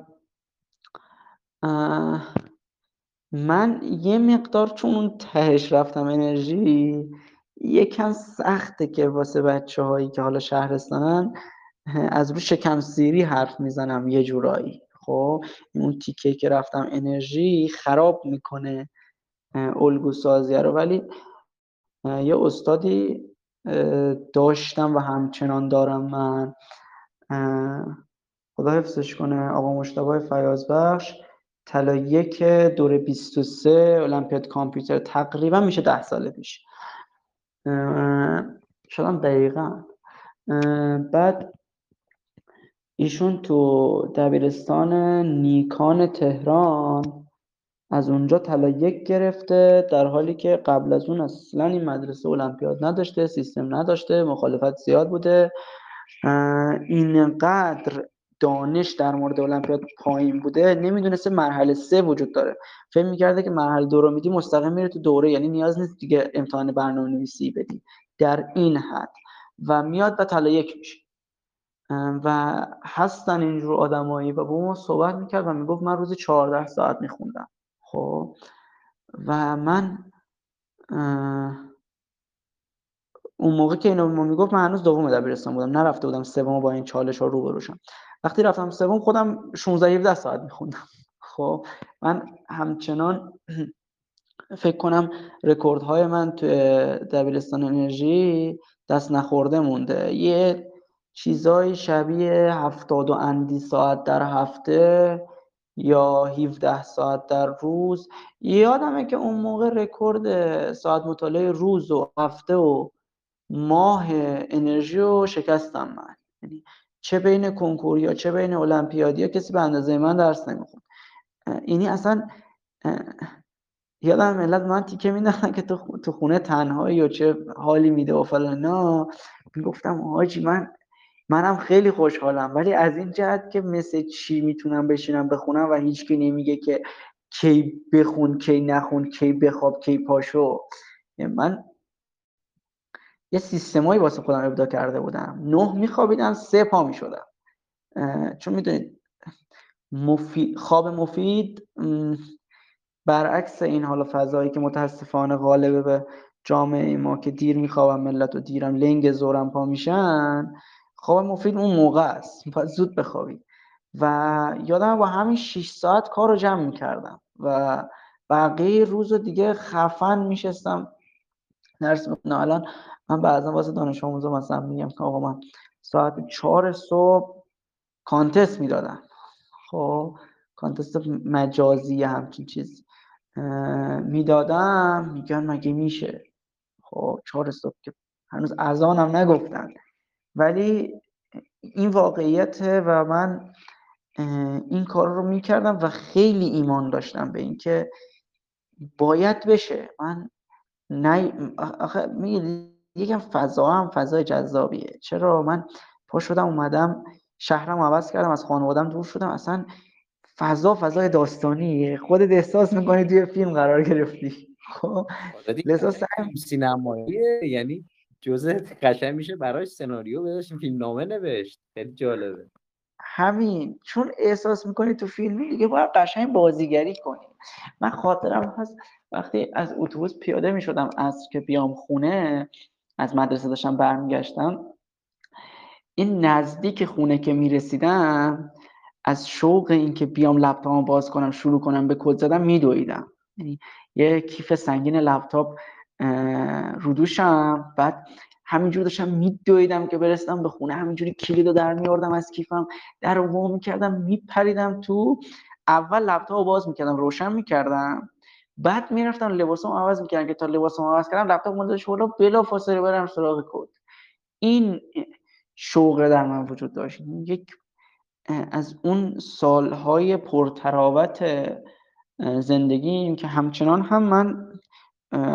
من یه مقدار چون اون تهش رفتم انرژی یکم سخته که واسه بچه هایی که حالا شهرستانن از رو شکم سیری حرف می‌زنم یه جورایی. خب اون تیکه که رفتم انرژی خراب می‌کنه الگو سازی رو. ولی یه استادی داشتم و همچنان دارم من. خدا حفظش کنه آقا مشتبه فیاض بخش طلا یک دور 23 المپیاد کامپیوتر تقریبا میشه ده سال پیش. شدم دقیقا. بعد ایشون تو دبیرستان نیکان تهران از اونجا طلا یک گرفته در حالی که قبل از اون اصلا این مدرسه المپیاد نداشته سیستم نداشته مخالفت زیاد بوده. اینقدر دانش در مورد المپیاد پایین بوده نمی‌دونسته مرحله سه وجود داره. فکر می‌کرده که مرحله دو رو میدی مستقیم میره تو دوره یعنی نیاز نیست دیگه امتحان برنامه نویسی بدی. در این حد. و میاد و طلا یک میشه. و هستن اینجور آدمایی. و با ما صحبت می‌کرد و می‌گفت من روزی 14 ساعت میخوندم. خب. و من اون موقع که اینو ما می‌گفت من هنوز دوم دبیرستان بودم. نرفته بودم سوم با این چالش ها رو بروشم وقتی رفتم سوم خودم 16 17 ساعت میخوندم. خب من همچنان فکر کنم رکوردهای من تو دبیرستان انرژی دست نخورده مونده. یه چیزای شبیه هفتاد و اندی ساعت در هفته یا 17 ساعت در روز. یادمه که اون موقع رکورد ساعت مطالعه روز و هفته و ماه انرژی رو شکستم من. یعنی چه بین کنکوریا چه بین المپیادیا کسی به اندازه من درس نمی‌خوند اینی اصلا یادم ملت من تیکه میدن که تو خونه تنهایی یا چه حالی میده و فلانا می‌گفتم آجی من منم خیلی خوشحالم ولی از این جهت که مثل چی می‌تونم بشینم بخونم و هیچکی نمیگه که کی بخون کی نخون کی بخواب کی پاشو. من یه سیستمایی واسه خودم ابدا کرده بودم. نه میخوابیدم سه پا می‌شدم. چون می‌دونید مفید خواب مفید برعکس این حالا فضایی که متاسفانه غالبه به جامعه ما که دیر میخوابم ملت و دیرم لنگ زورم پا میشن خواب مفید اون موقع است. باید زود بخوابید و یادم با همین 6 ساعت کار رو جمع می‌کردم و بقیه روز رو دیگه خفن میشستم. درس الان من بعضا واسه دانش آموزا مثلا میگم که آقا من ساعت چهار صبح کانتست می‌دادم. خب کانتست مجازی همچین چیز می‌دادم. میگن مگه میشه؟ خب چهار صبح که هنوز اذانم نگفتن. ولی این واقعیته و من این کار رو می‌کردم و خیلی ایمان داشتم به اینکه باید بشه. من نه آخه یکم فضا هم فضای جذابیه. چرا؟ من پا شدم اومدم شهرم عوض کردم از خانوادم دور شدم. اصلا فضا فضای داستانیه خودت احساس می‌کنی توی فیلم قرار گرفتی. خب سینمایی یعنی جزء قشنگ میشه براش سناریو بداشیم فیلم نامه نوشت. خیلی جالبه. همین. چون احساس می‌کنی تو فیلمی دیگه باید قشنگ بازیگری کنی. من خاطرم هست وقتی از اتوبوس پیاده می‌شدم از که بیام خونه از مدرسه داشتم برمیگشتم. این نزدیک خونه که می‌رسیدم از شوق اینکه بیام لپتاپم باز کنم شروع کنم به کد زدن میدویدم. یعنی یه کیف سنگین لپتاپ رو دوشم. بعد همینجور داشتم میدویدم که برسم به خونه همینجوری کلیدو در میاردم از کیفم. در رو می‌کردم میپریدم تو اول لپتاپ باز می‌کردم روشن می‌کردم. بعد می‌رفتم لباسم عوض می‌کردم که تا لباسم عوض کردم لپتاپ مونده بالا بلا فاصله برم سراغ کد این شوق در من وجود داشت. یک از اون سالهای پرتراوت زندگیم که همچنان هم من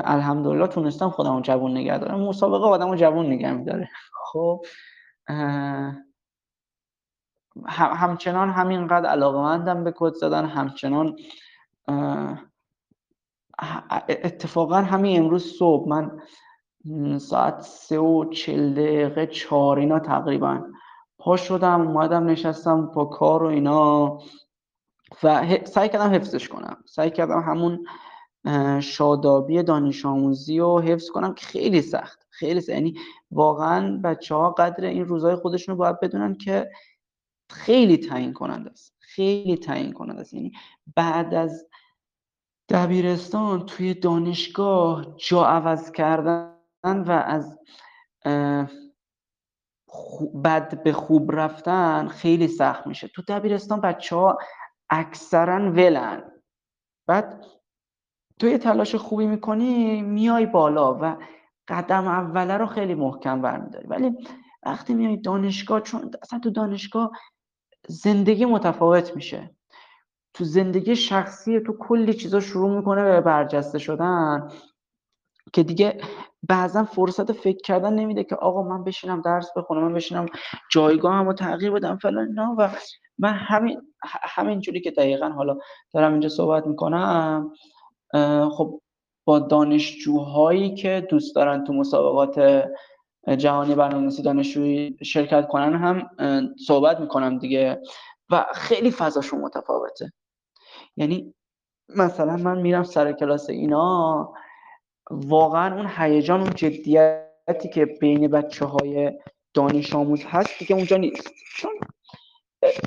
الحمدلله تونستم خودمو جوون نگه دارم. مسابقه آدمو جوون نگه میداره. خب همچنان همینقدر علاقه مندم به کد زدن همچنان اتفاقا همین امروز صبح من ساعت سه و چل دقیقه چهار اینا تقریبا پا شدم اومدم نشستم با کار و اینا و سعی کردم حفظش کنم. سعی کردم همون شادابی دانش آموزی رو حفظ کنم که خیلی سخت. خیلی سخت. یعنی واقعا بچه ها قدر این روزهای خودشون رو باید بدونن که خیلی تعیین کننده است. خیلی تعیین کننده است. یعنی بعد از دبیرستان توی دانشگاه جا عوض کردن و از بد به خوب رفتن خیلی سخت میشه. تو دبیرستان بچه ها اکثرا ولن. بعد تو یه تلاش خوبی می‌کنی میای بالا و قدم اوله رو خیلی محکم برمیداری. ولی وقتی میای دانشگاه چون اصلا تو دانشگاه زندگی متفاوت میشه. تو زندگی شخصی تو کلی چیزا شروع می‌کنه به برجسته شدن که دیگه بعضا فرصت فکر کردن نمیده که آقا من بشینم درس بخونم من بشینم جایگاه رو تغییر بدم فلان نه و من همین همین جوری که دقیقا حالا دارم اینجا صحبت می‌کنم خب با دانشجوهایی که دوست دارن تو مسابقات جهانی برنامه‌نویسی دانشجویی شرکت کنن هم صحبت می‌کنم دیگه و خیلی فضاشون متفاوته. یعنی مثلا من میرم سر کلاس اینا واقعا اون هیجان اون جدیتی که بین بچه های دانش آموز هست دیگه اونجا نیست. چون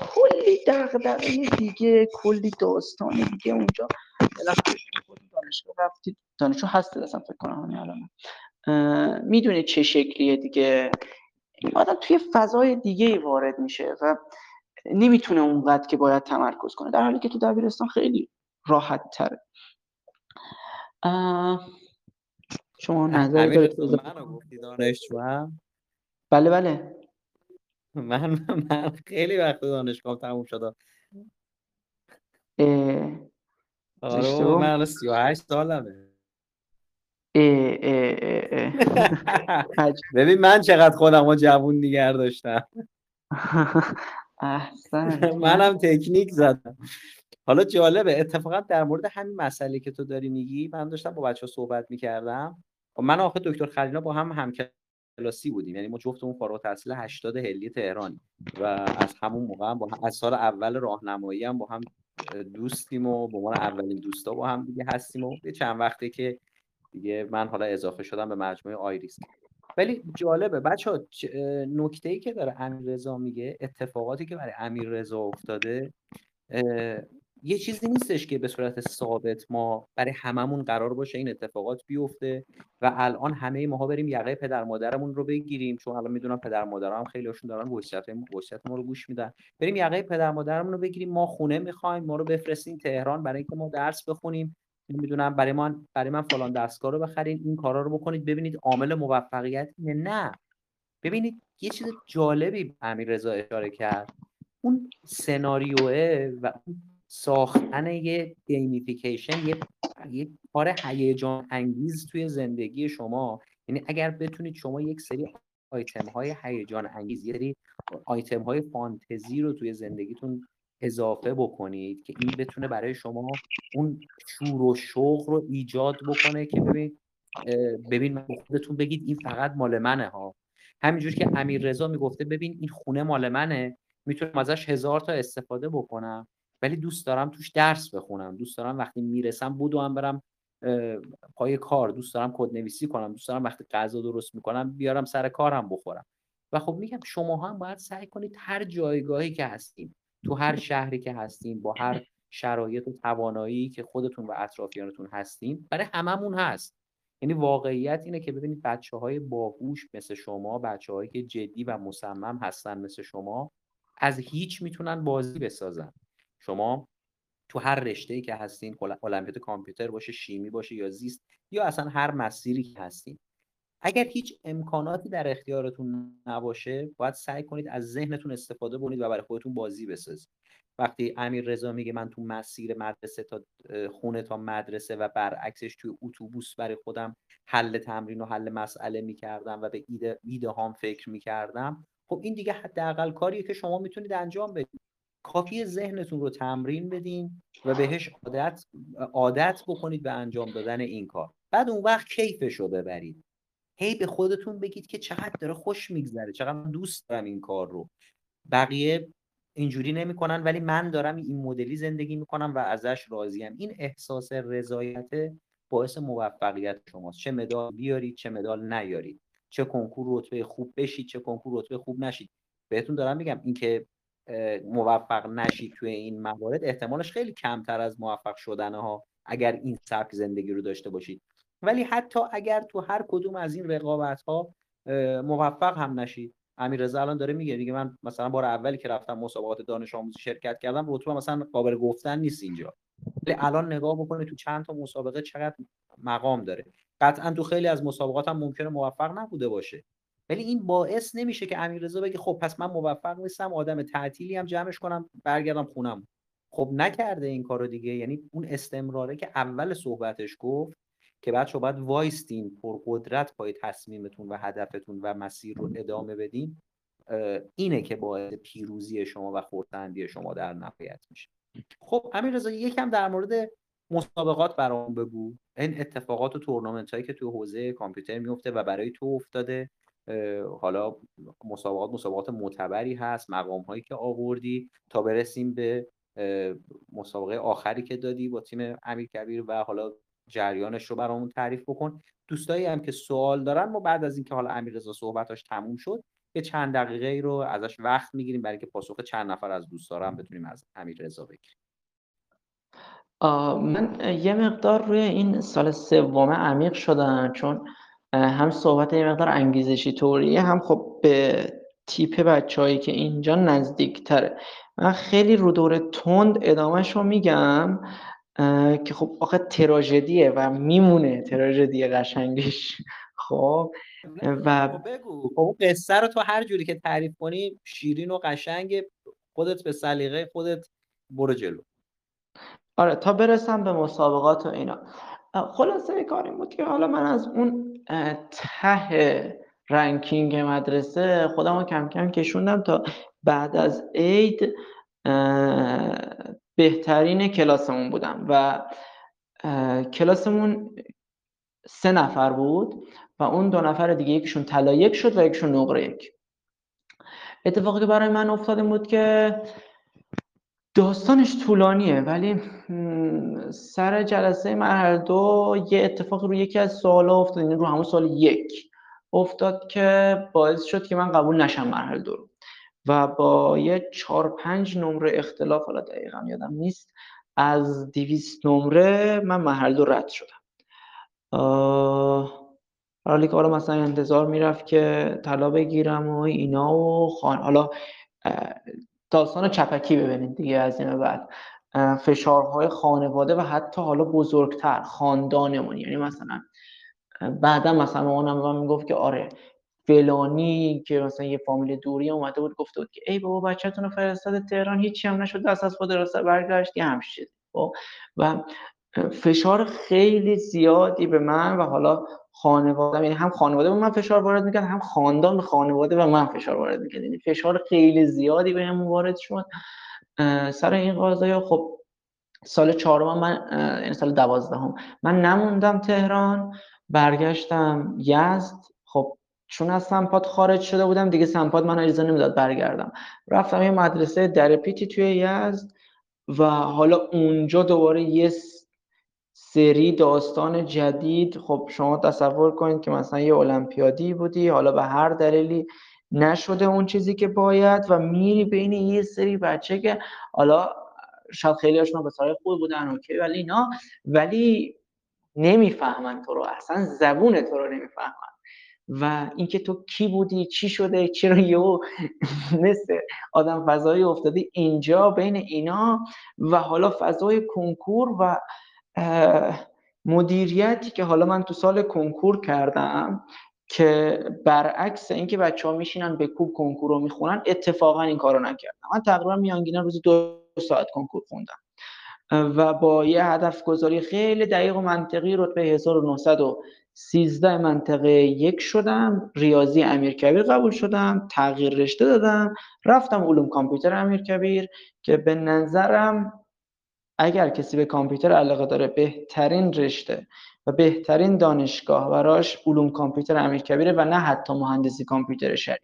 کلی دغدغه دیگه کلی داستان دیگه اونجا. دانشگاه رفتید دانشجو هست اصلا فکر کنم همین الان. می‌دونه چه شکلیه دیگه. آدم توی فضای دیگه ای وارد میشه و نمی‌تونه اونقدر که باید تمرکز کنه. در حالی که تو دبیرستان خیلی راحت تره شما نظری دارید؟ منو گفتی دانشجو بله بله. من من خیلی وقت دانشگاه تموم شده آره من الان 38 سالمه. اه اه اه ببین من چقدر خودم رو جوون نگر داشتم. منم تکنیک زدم. حالا جالبه اتفاقا در مورد همین مسئله که تو داری میگی من داشتم با بچه ها صحبت می‌کردم. و من آخه دکتر خلینا با هم همکلاسی بودیم یعنی ما جفتمون فارغ التحصیل 80 هلی تهرانی و از همون موقع هم با هم از سال اول راهنمایی هم با هم دوستیم و به عنوان اولین دوستا با هم دیگه هستیم و یه چند وقته که دیگه من حالا اضافه شدم به مجموعه آیریس. ولی جالبه بچه ها نکته ای که داره امیر رضا میگه اتفاقاتی که برای امیر رضا افتاده یه چیزی نیستش که به صورت ثابت ما برای هممون قرار باشه این اتفاقات بیفته و الان همه ماها بریم یقه پدر مادرمون رو بگیریم چون الان می‌دونم پدر مادرم هم خیلی هاشون دارن وصیت ما رو گوش میدن. بریم یقه پدر مادرمون رو بگیریم ما خونه می‌خوایم ما رو بفرستین تهران برای اینکه ما درس بخونیم. نمی‌دونم برای من برای من فلان دستگاه رو بخرید این کارا رو بکنید. ببینید عامل موفقیت نه. ببینید یه چیز جالبی امیر رضا اشاره کرد. اون سناریوه و ساختن یه gamification یه یه کار هیجان انگیز توی زندگی شما. یعنی اگر بتونید شما یک سری آیتم های هیجان انگیز یه سری آیتم های فانتزی رو توی زندگیتون اضافه بکنید که این بتونه برای شما اون شور و شوق رو ایجاد بکنه که ببین ببین خودتون بگید این فقط مال منه ها. همینجور که امیر رضا می‌گفته ببین این خونه مال منه می‌تونم ازش هزار تا استفاده بکنم ولی دوست دارم توش درس بخونم. دوست دارم وقتی می‌رسم بودو هم برم پای کار. دوست دارم کد نویسی کنم. دوست دارم وقتی غذا درست می‌کنم بیارم سر کارم بخورم. و خب میگم شما هم باید سعی کنید هر جایگاهی که هستیم تو هر شهری که هستیم با هر شرایط و توانایی که خودتون و اطرافیانتون هستیم برای هممون هست. یعنی واقعیت اینه که ببینید بچه های باهوش مثل شما بچه هایی که جدی و مصمم هستن مثل شما از هیچ می‌تونن بازی بسازن. شما تو هر رشته ای که هستین المپیاد کامپیوتر باشه شیمی باشه یا زیست یا اصلا هر مسیری که هستین. اگر هیچ امکاناتی در اختیارتون نباشه باید سعی کنید از ذهنتون استفاده کنید و برای خودتون بازی بسازید. وقتی امیر رضا میگه من تو مسیر مدرسه تا خونه تا مدرسه و برعکسش توی اتوبوس برای خودم حل تمرین و حل مسئله می‌کردم و به ایده, ایده هام فکر می‌کردم خب این دیگه حداقل کاریه که شما می‌تونید انجام بدید. کافی ذهنتون رو تمرین بدین و بهش عادت عادت بکنید به انجام دادن این کار. بعد اون وقت کیفش رو ببرید. هی به خودتون بگید که چقدر داره خوش میگذره چقدر دوست دارم این کار رو. بقیه اینجوری نمی‌کنن ولی من دارم این مدلی زندگی می‌کنم و ازش راضیم این احساس رضایت باعث موفقیت شماست. چه مدال بیارید چه مدال نیارید. چه کنکور رتبه خوب بشید چه کنکور رتبه خوب نشید. بهتون دارم میگم اینکه موفق نشید توی این موارد احتمالش خیلی کمتر از موفق شدن ها اگر این سبک زندگی رو داشته باشید. ولی حتی اگر تو هر کدوم از این رقابت ها موفق هم نشید رضا الان داره میگه دیگه من مثلا بار اولی که رفتم مسابقات دانش آموزی شرکت کردم رتبه مثلا قابل گفتن نیست اینجا. ولی الان نگاه بکنید تو چند تا مسابقه چقدر مقام داره. قطعا تو خیلی از مسابقات هم ممکنه موفق نبوده باشه. ولی این باعث نمیشه که امیررضا بگه خب پس من موفق نیستم آدم تعطیلی هم جمعش کنم برگردم خونم. خب نکرده این کارو دیگه. یعنی اون استمراره که اول صحبتش گفت که بچه باید وایستین پر قدرت پای تصمیمتون و هدفتون و مسیر رو ادامه بدین اینه که باعث پیروزی شما و خورتندی شما در نهایت میشه. خب امیر رضا یکم در مورد مسابقات برام بگو. این اتفاقات و تورنمنت هایی که تو حوزه کامپیوتر میفته و برای تو افتاده حالا مسابقات مسابقات معتبری هست مقام هایی که آوردی تا برسیم به مسابقه آخری که دادی با تیم امیر کبیر و حالا جریانش رو برامون تعریف بکن. دوستایی هم که سوال دارن ما بعد از اینکه حالا امیررضا صحبتاش تموم شد یه چند دقیقه رو ازش وقت می‌گیریم برای که پاسخ چند نفر از دوستا هم بتونیم از امیررضا بگیریم. من یه مقدار روی این سال سوم عمیق شدم چون هم صحبت یه مقدار انگیزشی طوریه هم خب به تیپ بچههایی که اینجا نزدیک تره من خیلی رو دور تند ادامهش رو میگم. که خب آخه تراژدیه و میمونه تراژدی قشنگش. خب و خب بگو. خب قصه رو تو هر جوری که تعریف کنی شیرین و قشنگ خودت به سلیقه خودت برو جلو. آره تا برسم به مسابقات و اینا. خلاصه کار این بود که حالا من از اون ته رنکینگ مدرسه خودم رو کم کم کشوندم تا بعد از عید بهترین کلاسمون بودم و کلاسمون سه نفر بود و اون دو نفر دیگه یکیشون طلا یک شد و یکیشون نقره یک. اتفاقی که برای من افتاده بود که داستانش طولانیه ولی سر جلسه مرحله دو یه اتفاق روی یکی از سوالا افتاد یعنی رو همون سال یک افتاد که باعث شد که من قبول نشم مرحله دو رو. و با یه چهار پنج نمره اختلاف حالا دقیقا یادم نیست از دیویست نمره من مرحله دو رد شدم. حالا که حالا مثلا انتظار می‌رفت که طلا بگیرم و اینا و خان... حالا داستان چپکی ببینید دیگه از این بعد. فشارهای خانواده و حتی حالا بزرگتر خاندانمون یعنی مثلا بعدا مثلا مامانم من می‌گفت که آره فلانی که مثلا یه فامیل دوری اومده بود گفته بود که ای بابا بچه‌تون رو فرستاده تهران هیچی هم نشد دست از خود راست برگشت یه همش خب؟ و فشار خیلی زیادی به من و حالا خانواده یعنی هم خانواده به من فشار وارد می‌کرد هم خاندان خانواده به من فشار وارد می‌کرد. یعنی فشار خیلی زیادی به هم وارد شد سر این قضايا خب سال چهارم من یعنی سال دوازدهم من نموندم تهران برگشتم یزد. خب چون از سمپاد خارج شده بودم دیگه سمپاد من اجازه نمی‌داد برگردم. رفتم یه مدرسه درپیتی توی یزد و حالا اونجا دوباره یه سری داستان جدید. خب شما تصور کنید که مثلا یه المپیادی بودی حالا به هر دلیلی نشده اون چیزی که باید و میری بین یه سری بچه که حالا شاید خیلی هاشون به خوب بودن اوکی ولی اینا ولی نمی‌فهمن تو رو اصلا زبون تو رو نمی‌فهمن. و اینکه تو کی بودی چی شده چرا یهو مثل آدم فضایی افتادی اینجا بین اینا و حالا فضای کنکور و مدیریتی که حالا من تو سال کنکور کردم که برعکس اینکه بچه ها میشینن به کوب کنکور رو می‌خونن اتفاقا این کارو نکردم. من تقریبا میانگینه روزی دو ساعت کنکور خوندم. و با یه هدف گذاری خیلی دقیق و منطقی رتبه 1913 منطقه یک شدم ریاضی امیرکبیر قبول شدم تغییر رشته دادم رفتم علوم کامپیوتر امیرکبیر که به نظرم اگر کسی به کامپیوتر علاقه داره بهترین رشته و بهترین دانشگاه براش علوم کامپیوتر امیرکبیره و نه حتی مهندسی کامپیوتر شریف.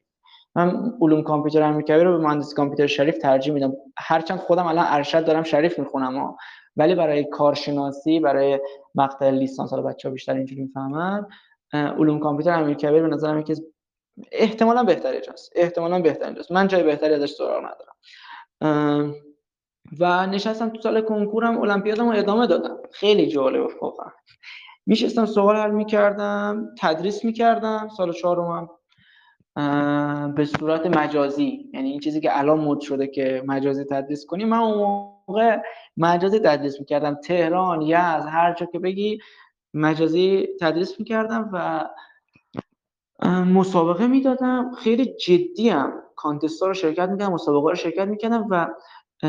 من علوم کامپیوتر امیرکبیر رو به مهندسی کامپیوتر شریف ترجیح میدم. هرچند خودم الان ارشد دارم شریف می‌خونم ولی برای کارشناسی برای مقطع لیسانس حالا بچه‌ها بیشتر اینجوری می‌فهمن علوم کامپیوتر امیرکبیر به نظرم یکی احتمالاً بهتره جاست احتمالاً بهترین جاست من جای بهتری ازش سراغ ندارم. و نشستم تو سال کنکورم المپیادم رو ادامه دادم. خیلی جالب واقعا. میشستم سوال حل می‌کردم تدریس می‌کردم سال چهارمم. به صورت مجازی یعنی این چیزی که الان مد شده که مجازی تدریس کنیم من اون موقع مجازی تدریس می‌کردم. تهران یزد هر جا که بگی مجازی تدریس می‌کردم و مسابقه می‌دادم. خیلی جدی هم کانتست رو شرکت می‌کردم مسابقه رو شرکت می‌کردم و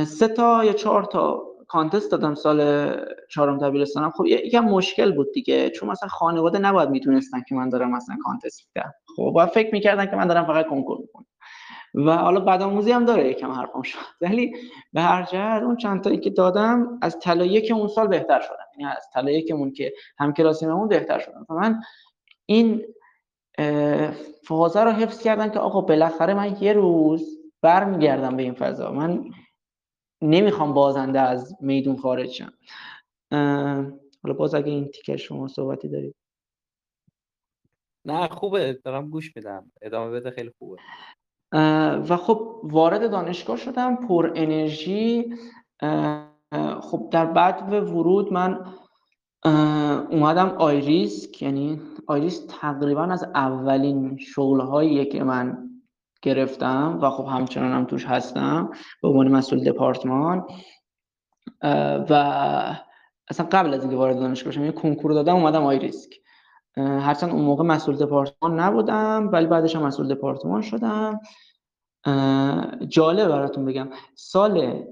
سه تا یا چهار تا کانتست دادم سال چهارم دبیرستانم. خب یکم مشکل بود دیگه. چون مثلا خانواده نباید می‌تونستن که من دارم مثلا کانتست میدم. خب باید فکر می‌کردن که من دارم فقط کنکور می‌کنم. و حالا بعد هم داره یکم حرفم شد. ولی به هر جهت اون چند تایی که دادم از طلا که اون سال بهتر شدم یعنی از طلا یکمون که هم کلاسیممون بهتر شدم من این فازه رو حفظ کردم که آقا بالاخره من یه روز برمیگردم به این فضا. من نمی‌خوام بازنده از میدون خارج شم. حالا باز اگه این تیکر شما صحبتی دارید نه خوبه. دارم گوش میدم. ادامه بده خیلی خوبه. و خب وارد دانشگاه شدم پر انرژی. خب در بعد ورود من اومدم آیریسک یعنی آیریس تقریبا از اولین شغل که من گرفتم و خب همچنان هم توش هستم به عنوان مسئول دپارتمان. و اصلا قبل از اینکه وارد دانشگاه شدم یه کنکور دادم اومدم آیریسک هرچند اون موقع مسئول دپارتمان نبودم ولی بعدش هم مسئول دپارتمان شدم. جالب براتون بگم. سال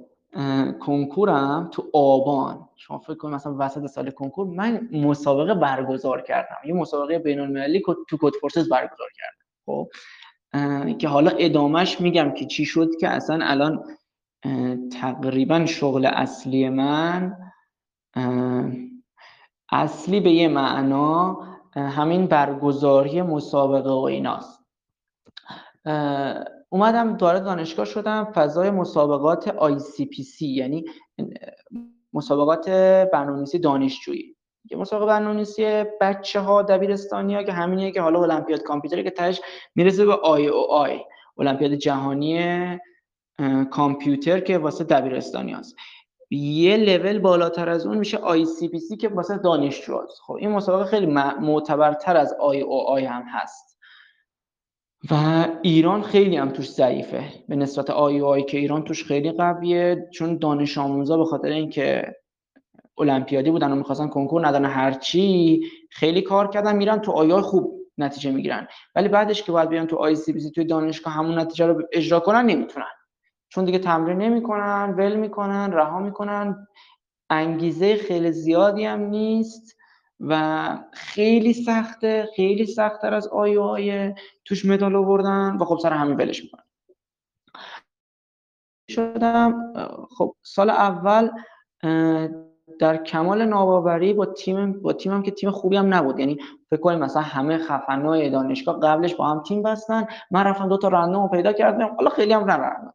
کنکورم تو آبان. شما فکر کنید مثلا وسط سال کنکور من مسابقه برگزار کردم. یه مسابقه بین المللی تو کد فورسز برگزار کردم. خب؟ که حالا ادامهش میگم که چی شد که اصلا الان تقریبا شغل اصلی من اصلی به یه معنا همین برگزاری مسابقه و ایناست. اومدم وارد دانشگاه شدم فضای مسابقات ICPC یعنی مسابقات برنامه‌نویسی دانشجویی. یه مسابقه برنامه‌نویسی بچه ها دبیرستانی ها که همینیه که حالا المپیاد کامپیوتری که تهش می‌رسه به IOI المپیاد جهانی کامپیوتر که واسه دبیرستانی هست یه لول بالاتر از اون میشه ICPC که واسه دانشجو هست خب این مسابقه خیلی معتبرتر از IOI هم هست. و ایران خیلی هم توش ضعیفه. به نسبت IOI که ایران توش خیلی قویه چون دانش آموزا به خاطر اینکه المپیادی بودن و می‌خواستن کنکور ندن هرچی خیلی کار کردن میرن تو IOI خوب نتیجه می‌گیرن. ولی بعدش که باید بیان تو ICPC توی دانشگاه همون نتیجه رو اجرا کنن نمی‌تونن. چون دیگه تمرین نمی‌کنن ول می‌کنن رها می‌کنن. انگیزه خیلی زیادی هم نیست و خیلی سخته خیلی سختتر از IOI توش مدال آوردن و خب سر همین ولش می‌کنن. شدم خب سال اول در کمال ناباوری با تیم با تیمم که تیم خوبی هم نبود. یعنی فکر کنیم مثلا همه خفنای دانشگاه قبلش با هم تیم بستن. من رفتم دو تا رندوم پیدا کردم. حالا خیلی هم رندوم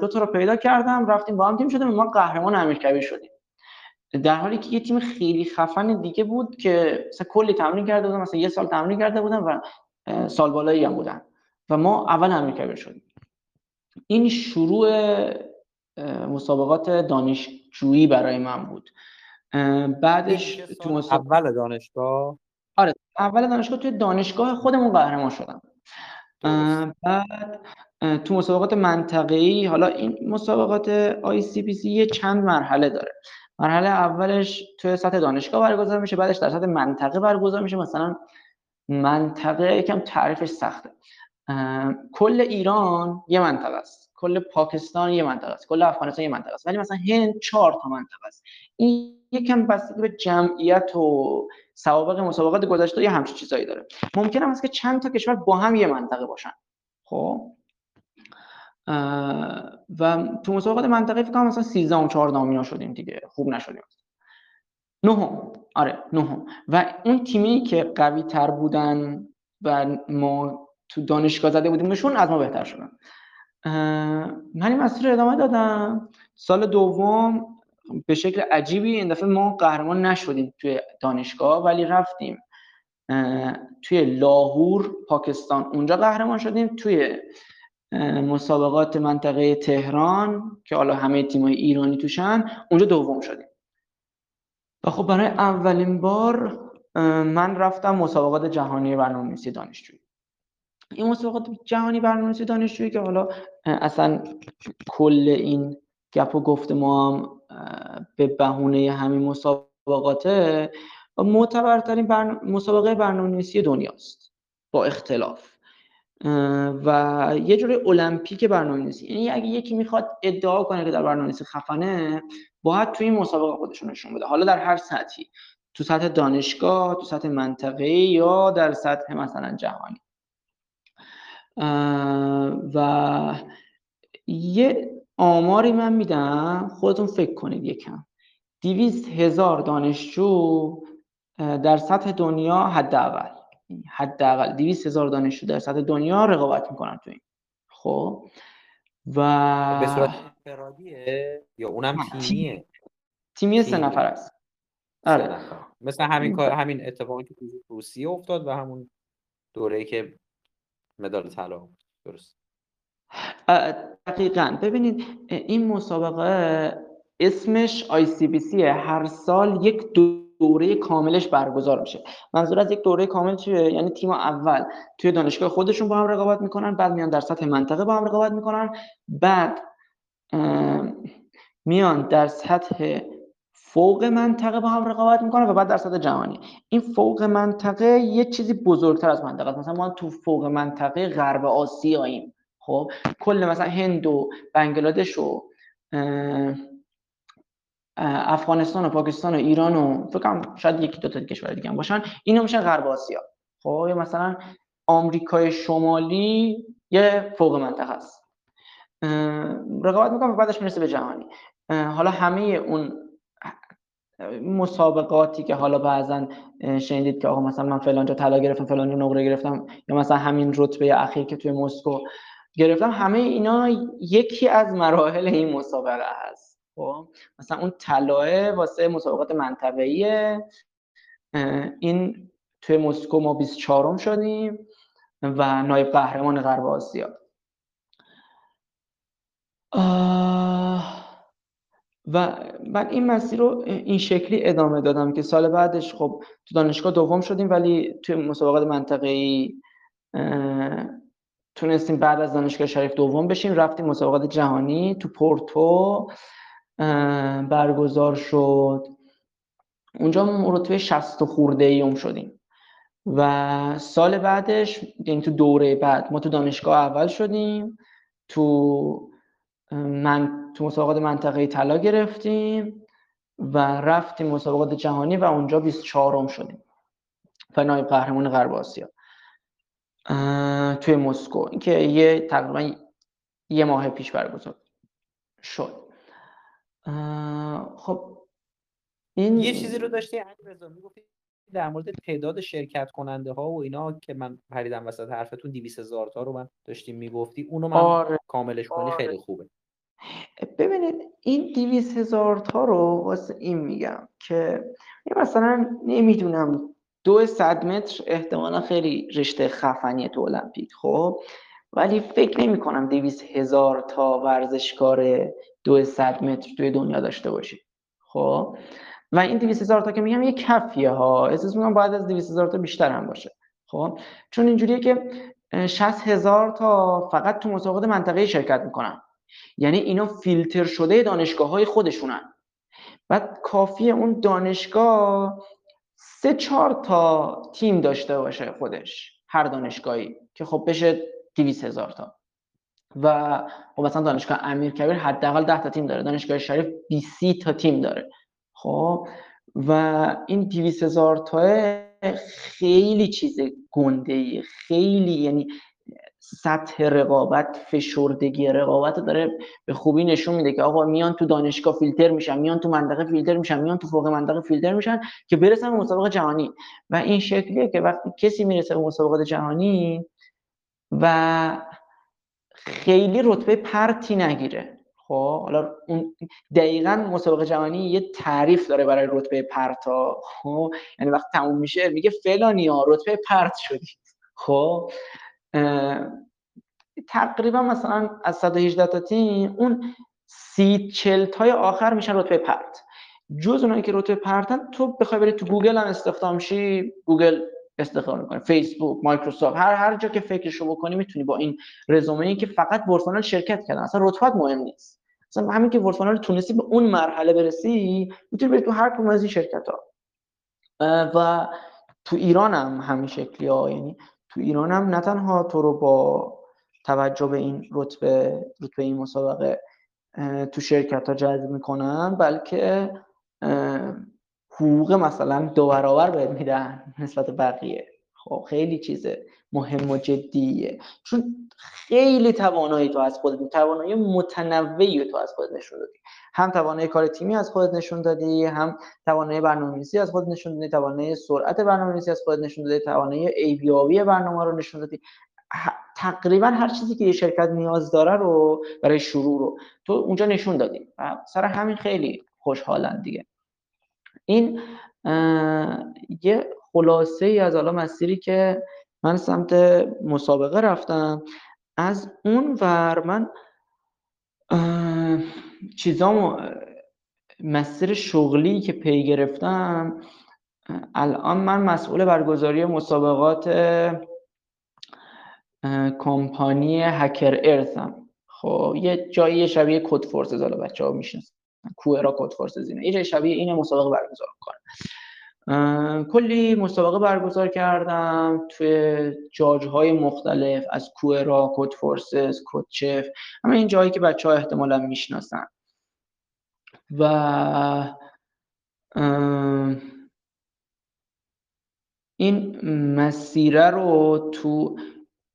دو تا رو پیدا کردم رفتیم با هم تیم شدیم ما قهرمان امیرکبیر شدیم. در حالی که یه تیم خیلی خفن دیگه بود که مثلا کلی تمرین کرده بودن مثلا یه سال تمرین کرده بودن و سال بالایی هم بودن و ما اول امیرکبیر شدیم. این شروع مسابقات دانشجویی برای من بود. بعدش تو اول دانشگاه؟ آره اول دانشگاه توی دانشگاه خودمون قهرمان شدم. بعد تو مسابقات منطقه‌ای حالا این مسابقات یه چند مرحله داره. مرحله اولش توی سطح دانشگاه برگزار میشه بعدش در سطح منطقه برگزار میشه. مثلا منطقه یکم تعریفش سخته. کل ایران یه منطقه است. کل پاکستان یه منطقه است. کل افغانستان یه منطقه است. ولی مثلا هند چهار تا منطقه است. این یکم بستگی به جمعیت و سوابق مسابقات گذشته یه همچین چیزایی داره. ممکن است که چند تا کشور با هم یه منطقه باشن. خب؟ و تو مسابقات منطقه فکر کنم مثلا 13 و 14 اینا شدیم دیگه. خوب نشدیم. نهم. آره نهم. و اون تیمی که قوی تر بودن و ما تو دانشگاه زده بودیمشون از ما بهتر شدن. من این مسیر ادامه دادم. سال دوم به شکل عجیبی این دفعه ما قهرمان نشدیم توی دانشگاه ولی رفتیم. توی لاهور پاکستان اونجا قهرمان شدیم. توی مسابقات منطقه تهران که حالا همه تیمای ایرانی توشن اونجا دوم شدیم. و خب برای اولین بار من رفتم مسابقات جهانی برنامه‌نویسی دانشجویی. این مسابقات جهانی برنامه‌نویسی دانشجویی که حالا اصلا کل این گپ و گفت ما هم به بهونه همین مسابقاته. معتبرترین برن... مسابقه برنامه‌نویسی دنیاست با اختلاف. و یه جوری المپیک برنامه‌نویسی یعنی اگه یکی می‌خواد ادعا کنه که در برنامه‌نویسی خفنه باید توی این مسابقه خودشون نشون بده. حالا در هر سطحی. تو سطح دانشگاه تو سطح منطقه یا در سطح مثلا جهانی. و یه آماری من میدم. خودتون فکر کنید یکم. دیویست هزار دانشجو در سطح دنیا حداقل. حداقل 200 هزار دانشجو در سطح دنیا رقابت می‌کنن تو این. خب؟ و به صورت انفرادیه؟ یا اونم تیمیه؟ تیمی سه نفر است. آره. مثل همین کار همین اتفاقی که تو روسیه افتاد و همون دوره‌ای که مدال طلا درست. دقیقا. ببینید این مسابقه اسمش ICBC هر سال یک دوره کاملش برگزار میشه. منظور از یک دوره کامل چیه؟ یعنی تیم اول توی دانشگاه خودشون با هم رقابت می‌کنن بعد میان در سطح منطقه با هم رقابت می‌کنن. بعد میان در سطح فوق منطقه با هم رقابت می‌کنن و بعد در سطح جهانی. این فوق منطقه یه چیزی بزرگتر از منطقه مثلا ما تو فوق منطقه غرب آسیاییم خب؟ کل مثلا هند و بنگلادش و افغانستان و پاکستان و ایران و فکرم شاید یکی دو تا کشور دیگه هم باشن. اینا میشن غرب آسیا. خب مثلا آمریکای شمالی یه فوق منطقه است. رقابت می‌کنم بعدش می‌رسه به جهانی. حالا همه اون مسابقاتی که حالا بعضا شنیدید که آقا مثلا من فلان جا طلا گرفتم فلان جا نقره گرفتم یا مثلا همین رتبه اخیر که توی مسکو گرفتم همه اینا یکی از مراحل این مسابقه هست خب مثلا اون طلاه واسه مسابقات منطقه‌ای این توی مسکو ما 24 شدیم و نایب قهرمان غرب آسیا. و من این مسیر رو این شکلی ادامه دادم که سال بعدش خب تو دانشگاه دوم شدیم ولی توی مسابقات منطقه‌ای تونستیم بعد از دانشگاه شریف دوم بشیم. رفتیم مسابقات جهانی تو پورتو. برگزار شد. اونجا ما رتبه 60 خورده ایوم شدیم. و سال بعدش یعنی تو دوره بعد ما تو دانشگاه اول شدیم. تو من تو مسابقات منطقه طلا گرفتیم و رفتیم مسابقات جهانی و اونجا 24 شدیم. و نایب قهرمان غرب آسیا. توی مسکو که یه تقریبا یه ماه پیش برگزار شد. خب این یه چیزی رو داشتی علیرضا می‌گفتی در مورد تعداد شرکت کننده ها و اینا که من پریدم وسط حرفتون 200 هزار تا رو من داشتیم می‌گفتی اونو من آره. کاملش کنی خیلی خوبه. ببینید این 200 هزار تا رو واسه این میگم که مثلا نمی‌دونم دو صد متر احتمالا خیلی رشته خفنیه تو المپیک خب؟ ولی فکر نمی کنم 200 هزار تا ورزشکار 200 متر توی دنیا داشته باشی. خب؟ و این 200 هزار تا که میگم یه کفیه ها. احساس می‌کنم باید از 200 هزار تا بیشتر هم باشه. خب؟ چون اینجوریه که 60 هزار تا فقط تو مسابقات منطقه شرکت می‌کنن. یعنی اینا فیلتر شده دانشگاه های خودشونن. بعد کافیه اون دانشگاه سه چهار تا تیم داشته باشه خودش. هر دانشگاهی که خب بشه 200 هزار تا. و خب مثلا دانشگاه امیر کبیر حداقل 10 تا تیم داره. دانشگاه شریف 20 تا تیم داره. خب و این 200 هزار تا خیلی چیز گنده ای خیلی یعنی سطح رقابت فشردگی رقابت داره به خوبی نشون میده که آقا میان تو دانشگاه فیلتر میشن میان تو منطقه فیلتر میشن میان تو فوق منطقه فیلتر میشن که برسن به مسابقه جهانی. و این شکلیه که وقتی کسی می‌رسه به مسابقات جهانی و خیلی رتبه پرتی نگیره. خب حالا اون دقیقا مسابقه جهانی یه تعریف داره برای رتبه پرتا خب یعنی وقتی تموم میشه میگه فلانی ها رتبه پرت شدی. خب تقریبا مثلا از 118 تا تیم اون سی چل تای آخر میشن رتبه پرت. جز اونایی که رتبه برترن تو بخوای بری تو گوگل هم استخدام شی گوگل استخدام کنی فیسبوک مایکروسافت هر هر جا که فکرشو بکنی می‌تونی با این رزومه ای که فقط World Final شرکت کردن. اصلا رتبت مهم نیست. اصلا همین که World Final تونستی به اون مرحله برسی می‌تونی بری تو هر کدوم از این شرکت ها و تو ایران هم همین شکلی ها یعنی تو ایران هم نه تنها تو رو با توجه به این رتبه رتبه این مسابقه تو شرکت ها جذب می‌کنن بلکه حقوق مثلا دو برابر بهت میدن نسبت بقیه. خب خیلی چیزه مهم و جدیه. چون خیلی توانایی تو از خودت توانایی متنوعی تو از خودت نشون دادی. هم توانایی کار تیمی از خودت نشون دادی هم توانایی برنامه‌نویسی از خودت نشون دادی توانایی سرعت برنامه‌نویسی از خودت نشون دادی توانایی ای برنامه رو نشون دادی. تقریبا هر چیزی که یه شرکت نیاز داره رو برای شروع رو تو اونجا نشون دادی. سر همین خیلی خوشحالن دیگه. این یه خلاصه ای از حالا مسیری که من سمت مسابقه رفتم. از اون ور من چیزامو مسیر شغلی که پی گرفتم الان من مسئول برگزاری مسابقات کمپانی HackerEarth ام خب یه جایی شبیه Codeforces حالا بچه ها می‌شناسن کوئرا Codeforces اینه یه شبیه این مسابقه برگزار کنم کلی مسابقه برگزار کردم توی جاج های مختلف از کوئرا Codeforces CodeChef همه این جایی که بچه ها احتمالا می‌شناسن. و این مسیره رو تو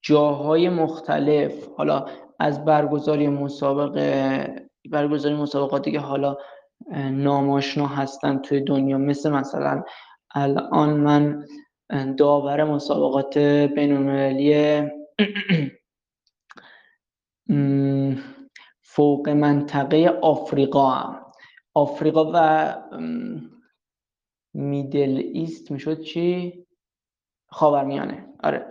جاهای مختلف حالا از برگزاری مسابقه برگزاری مسابقاتی که حالا ناماشنا هستن توی دنیا. مثل مثلا الان من داور مسابقات بینالمللی فوق منطقه آفریقا هم. آفریقا و Middle East می‌شد چی؟ خاورمیانه. آره.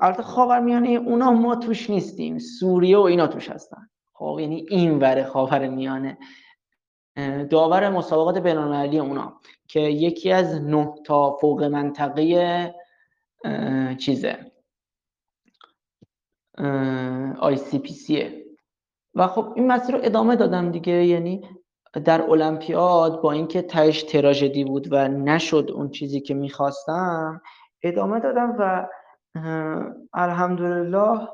البته خاورمیانه اونا ما توش نیستیم. سوریه و اینا توش هستن. خب یعنی این ور خاور میانه. داور مسابقات بینالمللی اونا که یکی از نه تا فوق منطقه چیزه. ICPC ه. و خب این مسیر رو ادامه دادم دیگه. یعنی در المپیاد با اینکه تهش تراژدی بود و نشد اون چیزی که می‌خواستم ادامه دادم و الحمدلله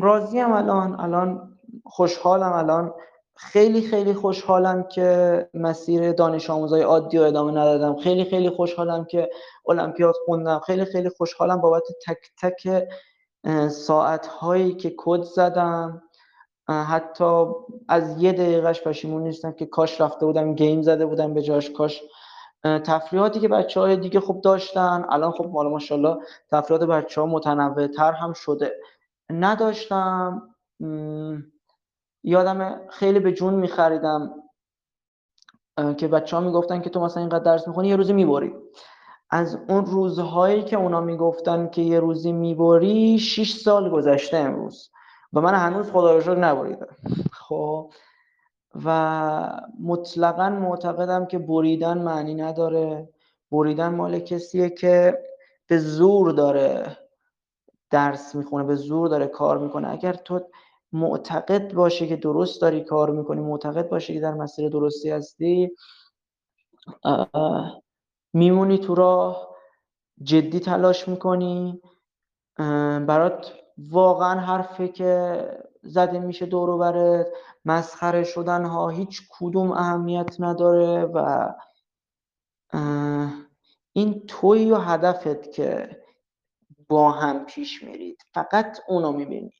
راضیم الان. الان خوشحالم الان. خیلی خیلی خوشحالم که مسیر دانش آموزای عادی رو ادامه ندادم. خیلی خیلی خوشحالم که المپیاد خوندم. خیلی خیلی خوشحالم بابت تک تک ساعت هایی که کد زدم. حتی از یه دقیقهش پشیمون نیستم که کاش رفته بودم گیم زده بودم به جاش. کاش تفریحاتی که بچه های دیگه خوب داشتن. الان خب مالا ماشاءالله تفریحات بچه ها متنوع تر هم شده. نداشتم. یادم خیلی به جون میخریدم که بچه ها می‌گفتن که تو مثلا اینقدر درس می‌خونی یه روزی می‌بری. از اون روزهایی که اونا می‌گفتن که یه روزی می‌بری 6 سال گذشته امروز و من هنوز خدا رو نبریدم. خب. و مطلقا معتقدم که بریدن معنی نداره. بریدن مال کسیه که به زور داره درس می‌خونه به زور داره کار می‌کنه. اگر تو معتقد باشی که درست داری کار می‌کنی معتقد باشی که در مسیر درستی هستی. میمونی تو راه جدی تلاش می‌کنی. برات واقعا حرفی که زده میشه دور برت مسخره شدن ها هیچ کدوم اهمیت نداره و این توی و هدفت که با هم پیش میرید. فقط اونو می‌بینی.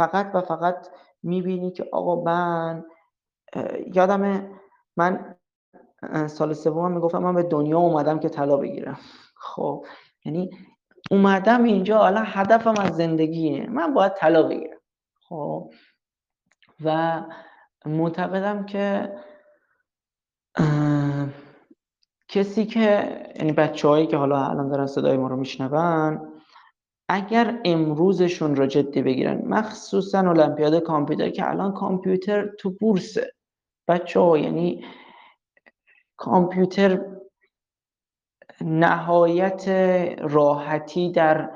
فقط و فقط می‌بینی که آقا من یادم من سال سوم می‌گفتم من به دنیا اومدم که طلا بگیرم. خب یعنی اومدم اینجا حالا هدفم از زندگیه. من باید طلا بگیرم. خب و معتقدم که کسی که یعنی بچه هایی که حالا الان دارن صدای ما رو میشنون اگر امروزشون رو جدی بگیرن مخصوصا المپیاد کامپیوتر که الان کامپیوتر تو بورسه. بچه ها یعنی کامپیوتر نهایت راحتی در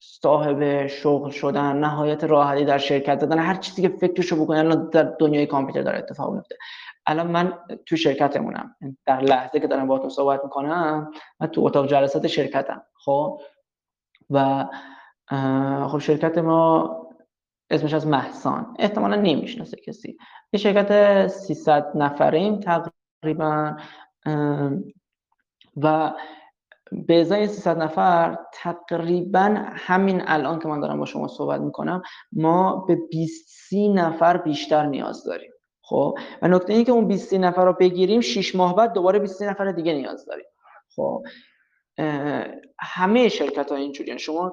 صاحب شغل شدن نهایت راحتی در شرکت دادن هر چیزی که فکرشو بکنه الان در دنیای کامپیوتر داره اتفاق میفته. الان من تو شرکتمونم در لحظه که دارم باهاتون صحبت می‌کنم من تو اتاق جلسات شرکتم. خب؟ و خب شرکت ما اسمش از محسان احتمالا نمی‌شناسه کسی. یه شرکت 300 نفره ایم تقریبا و به ازای 300 نفر تقریبا همین الان که من دارم با شما صحبت می‌کنم ما به 20 نفر بیشتر نیاز داریم. خب؟ و نکته اینه که اون 20 نفر رو بگیریم 6 ماه بعد دوباره 20 نفر دیگه نیاز داریم. خب؟ همه شرکت ها شما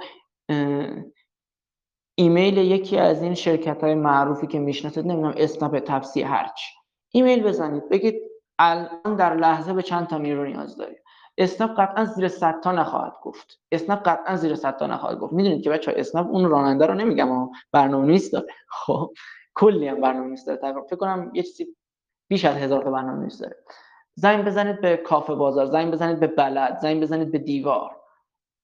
ایمیل یکی از این شرکت های معروفی که می‌شناسید نمی‌دونم اسنپ تپسی هرچی. ایمیل بزنید بگید الان در لحظه به چند تا نیرو نیاز داریم اسنپ قطعا زیر 100 تا نخواهد گفت. اسنپ قطعا زیر 100 تا نخواهد گفت. می‌دونید که بچه اسنپ اون راننده رو نمیگم اما برنامه‌نویس داره. خب کلی هم برنامه‌نویس داره. فکر کنم یه چیزی بیش از هزار تا برنامه‌نویس داره. زنگ بزنید به کافه بازار زنگ بزنید به بلد زنگ بزنید به دیوار.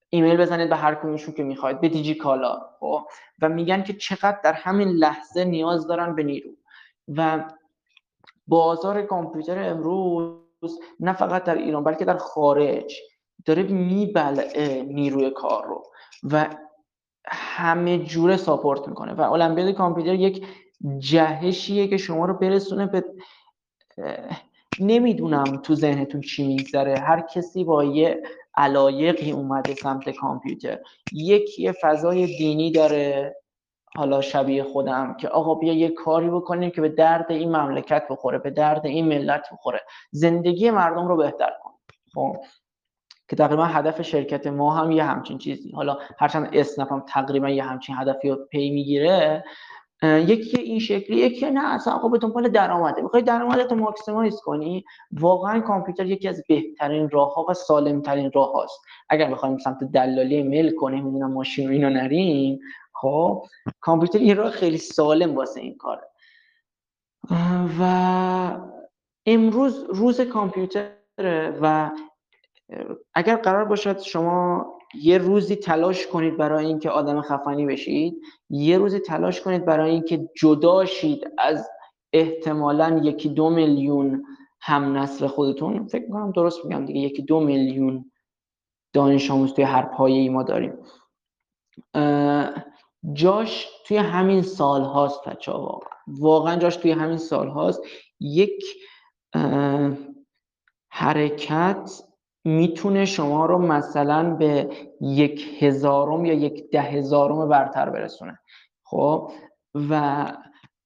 ایمیل بزنید به هر کدومشون که می‌خواید به دیجی کالا خب؟ و میگن که چقدر در همین لحظه نیاز دارن به نیرو. و بازار کامپیوتر امروز نه فقط در ایران بلکه در خارج داره میبلعه نیروی کار رو و همه جوره ساپورت می‌کنه. و المپیاد کامپیوتر یک جهشیه که شما رو برسونه به نمی‌دونم تو ذهنتون چی میگذره. هر کسی با یه علایقی اومده سمت کامپیوتر. یکی یه فضای دینی داره حالا شبیه خودم که آقا بیا یه کاری بکنیم که به درد این مملکت بخوره به درد این ملت بخوره. زندگی مردم رو بهتر کن. خب؟ که تقریبا هدف شرکت ما هم یه همچین چیزی. حالا هرچند اسنپ هم تقریبا یه همچین هدفی رو پی می‌گیره یکی این شکلی یکی نه اصلا آقا به دنبال درآمده. می‌خوای درآمدت رو ماکسیمایز کنی؟ واقعا کامپیوتر یکی از بهترین راه ها و سالم ترین راه هاست. اگر بخوایم سمت دلالی میل کنیم می‌دونم ماشین رو اینو نریم خب کامپیوتر این راه خیلی سالم واسه این کاره. و امروز روز کامپیوتر و اگر قرار باشد شما یه روزی تلاش کنید برای اینکه آدم خفنی بشید یه روزی تلاش کنید برای اینکه جدا شید از احتمالا یکی دو میلیون هم نسل خودتون. فکر می‌کنم درست میگم دیگه یکی دو میلیون دانش آموز توی هر پایه ای ما داریم. جاش توی همین سال هاست بچه واقعا. واقعا جاش توی همین سال هاست. یک حرکت می‌تونه شما رو مثلا به یک هزارم یا یک ده هزارم برتر برسونه. خب؟ و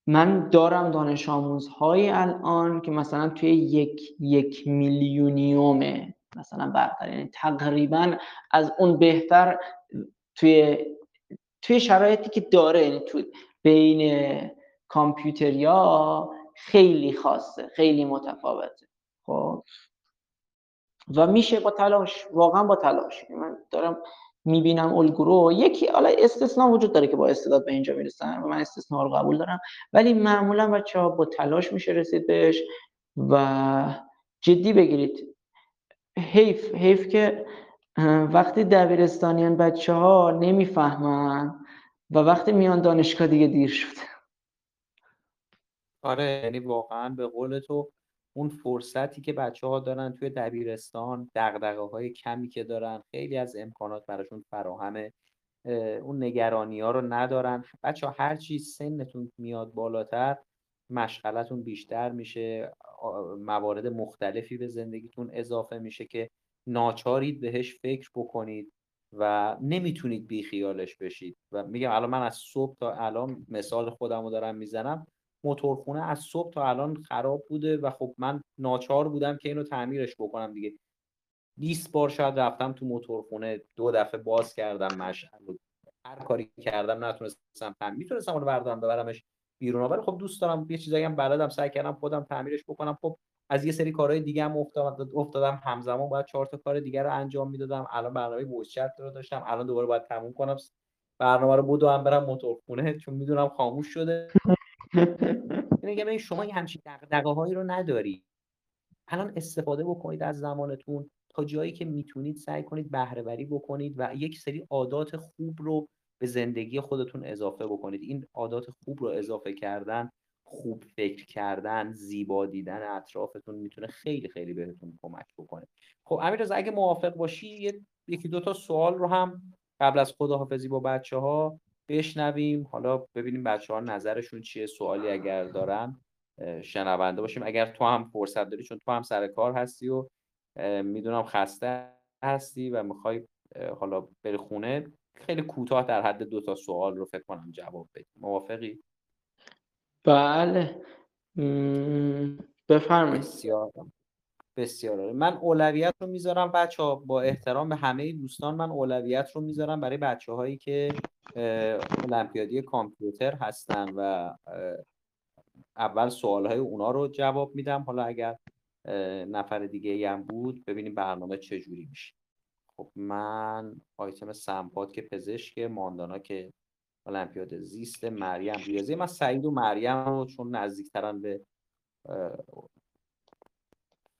من دارم دانش آموزهایی الان که مثلا توی یک یک میلیونیوم مثلا برتر یعنی تقریبا از اون بهتر توی توی شرایطی که داره یعنی تو بین کامپیوتریا خیلی خاصه خیلی متفاوته. خب؟ و میشه با تلاش واقعا با تلاش. من دارم می‌بینم الگورو یکی حالا استثنا وجود داره که با استعداد به اینجا می‌رسن و من استثنا رو قبول دارم. ولی معمولا بچه ها با تلاش میشه رسید بهش و جدی بگیرید. حیف حیف که وقتی دبیرستانیان بچه ها نمی‌فهمن و وقتی میان دانشگاه دیگه دیر شده. آره یعنی واقعا به قول تو اون فرصتی که بچه ها دارن توی دبیرستان دقدقه های کمی که دارن خیلی از امکانات براشون فراهمه. اون نگرانی ها رو ندارن. بچه ها هر چیز سنتون میاد بالاتر مشغلتون بیشتر میشه. موارد مختلفی به زندگیتون اضافه میشه که ناچارید بهش فکر بکنید و نمی‌تونید بیخیالش بشید. و میگم الان من از صبح تا الان مثال خودم رو دارم می‌زنم. موتورخونه از صبح تا الان خراب بوده و خب من ناچار بودم که اینو تعمیرش بکنم دیگه. 20 بار شاید رفتم تو موتورخونه دو دفعه باز کردم مشعل هر کاری کردم نتونستم تعمیر می‌تونستم اونو بردارم ببرمش بیرون. ولی خب دوست دارم یه چیزایی هم بلدم سعی کردم خودم تعمیرش بکنم. خب از یه سری کارهای دیگه هم افتادم. همزمان باید چهار تا کار دیگه رو انجام می‌دادم. الان برنامه بوشچت رو داشتم. الان دوباره باید تموم کنم. برنامه رو بودو هم برم موتورخونه. چون می‌دونم خاموش شده. این شما این همچین دغدغه هایی رو نداری. الان استفاده بکنید از زمانتون تا جایی که می‌تونید سعی کنید بهره بکنید و یک سری عادات خوب رو به زندگی خودتون اضافه بکنید. این عادات خوب رو اضافه کردن خوب فکر کردن زیبا دیدن اطرافتون می‌تونه خیلی خیلی بهتون کمک بکنه. خب امیر اگه موافق باشی یکی دو تا سوال رو هم قبل از خداحافظی با بچه ها بشنویم. حالا ببینیم بچه ها نظرشون چیه سوالی اگر دارن شنونده باشیم. اگر تو هم فرصت داری چون تو هم سر کار هستی و می‌دونم خسته هستی و می‌خوای حالا بری خونه خیلی کوتاه در حد دو تا سوال رو فکر کنم جواب بدی. موافقی؟ بله. بفرمایید. بسیار بسیار من اولویت رو می‌ذارم بچه ها با احترام به همه دوستان من اولویت رو می‌ذارم برای بچه هایی که المپیادی کامپیوتر هستن و اول سوال های اونا رو جواب میدم. حالا اگر نفر دیگه هم بود ببینیم برنامه چجوری میشه. خب من آیتم سمپاد که پزشک ماندانا که المپیاد زیست مریم ریاضی. من سعید و مریم رو چون نزدیکترن به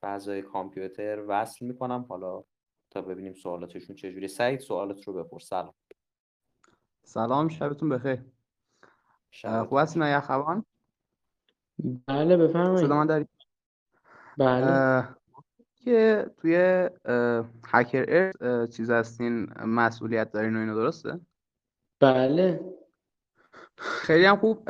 فضای کامپیوتر وصل می‌کنم. حالا تا ببینیم سوالاتشون چجوری سعید سوالات رو بپرس. سلام. سلام شبتون بخیر. خوب هستین آیا خوان بله بفرمایید. صدا من داری بله. که توی هکر چیز هستین مسئولیت دارین و اینو درسته؟ بله. خیلی هم خوب.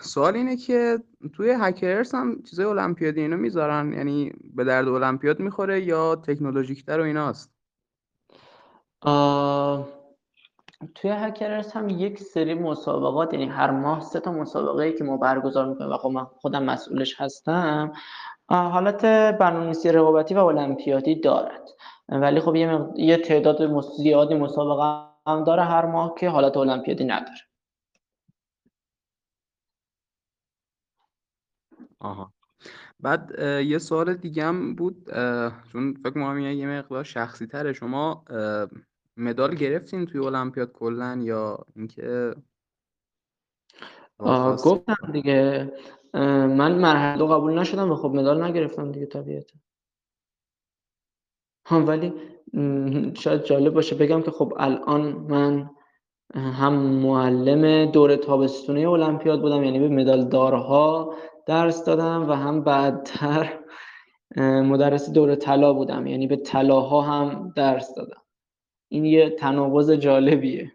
سوال اینه که توی هکرز هم چیزای المپیادی اینو می‌ذارن؟ یعنی به درد المپیاد می‌خوره یا تکنولوژیکتر و ایناست؟ توی هکرز هم یک سری مسابقات یعنی هر ماه سه تا مسابقه ای که ما برگزار می‌کنیم و خب من خودم مسئولش هستم حالت برنامه‌نویسی رقابتی و المپیادی دارد. ولی خب یه, یه تعداد زیادی مسابقه هم داره هر ماه که حالت المپیادی نداره. آها. بعد یه سوال دیگه هم بود چون فکر کنم یه مقدار شخصی تره شما مدال گرفتین توی المپیاد کلا یا اینکه گفتم دیگه من مرحله دو قبول نشدم و خب مدال نگرفتم دیگه طبیعتا. هم ولی شاید جالب باشه بگم که خب الان من هم معلم دوره تابستونی المپیاد بودم یعنی به مدال دارها درس دادم و هم بعدتر مدرس دوره طلا بودم یعنی به طلاها هم درس دادم. این یه تناقض جالبیه.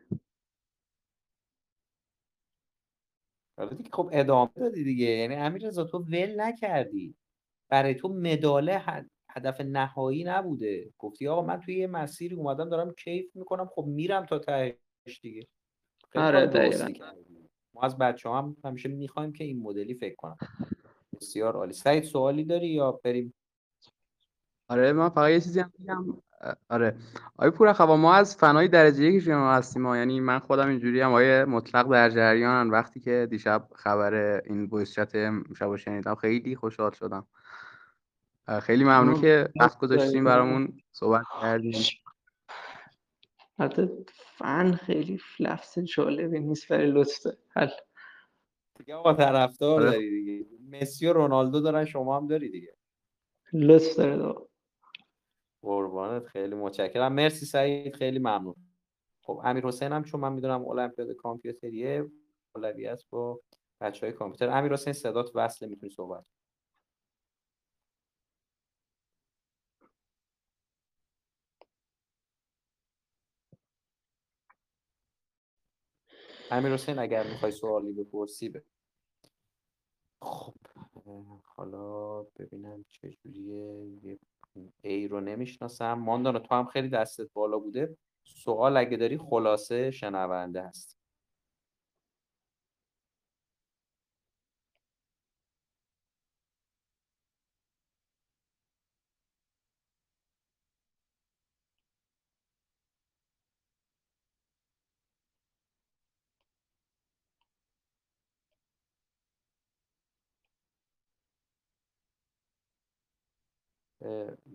دیگه خب ادامه دادی دیگه. یعنی امیر رضا تو ول نکردی. برای تو مداله هدف نهایی نبوده. گفتی آقا من توی یه مسیری اومدم دارم کیف می‌کنم خب میرم تا تهش دیگه. آره ما از بچه هم همیشه می‌خوایم که این مدلی فکر کنم. بسیار عالی. سعید سوالی داری یا بریم؟ آره من فقط یه چیزی هم بگم آره. آقای پور خوا ما از فنای درجه یکی شما هستیم ما یعنی من خودم اینجوری هم آقای مطلق در جریان. وقتی که دیشب خبر این وایس چت شب شنیدم خیلی خوشحال شدم. خیلی ممنون که وقت گذاشتیم برامون صحبت کردیم. حتی فن خیلی لفظ جالبی نیست برای لطف حل. دیگه آقا طرفدار آره. داری دیگه. مسی و رونالدو دارن شما هم داری دیگه. لطف داره قربانت خیلی متشکرم. مرسی سعید خیلی ممنون. خب امیر حسین هم چون من می‌دونم المپیاد کامپیوتریه اولویت با بچه های کامپیوتر. امیر حسین صدات وصله می‌تونی صحبت امیر حسین اگر می‌خوای سوالی بپرسی به خب حالا ببینم چجوریه ای رو نمی‌شناسم. ماندانا تو هم خیلی دستت بالا بوده. سوال اگه داری خلاصه شنونده هست.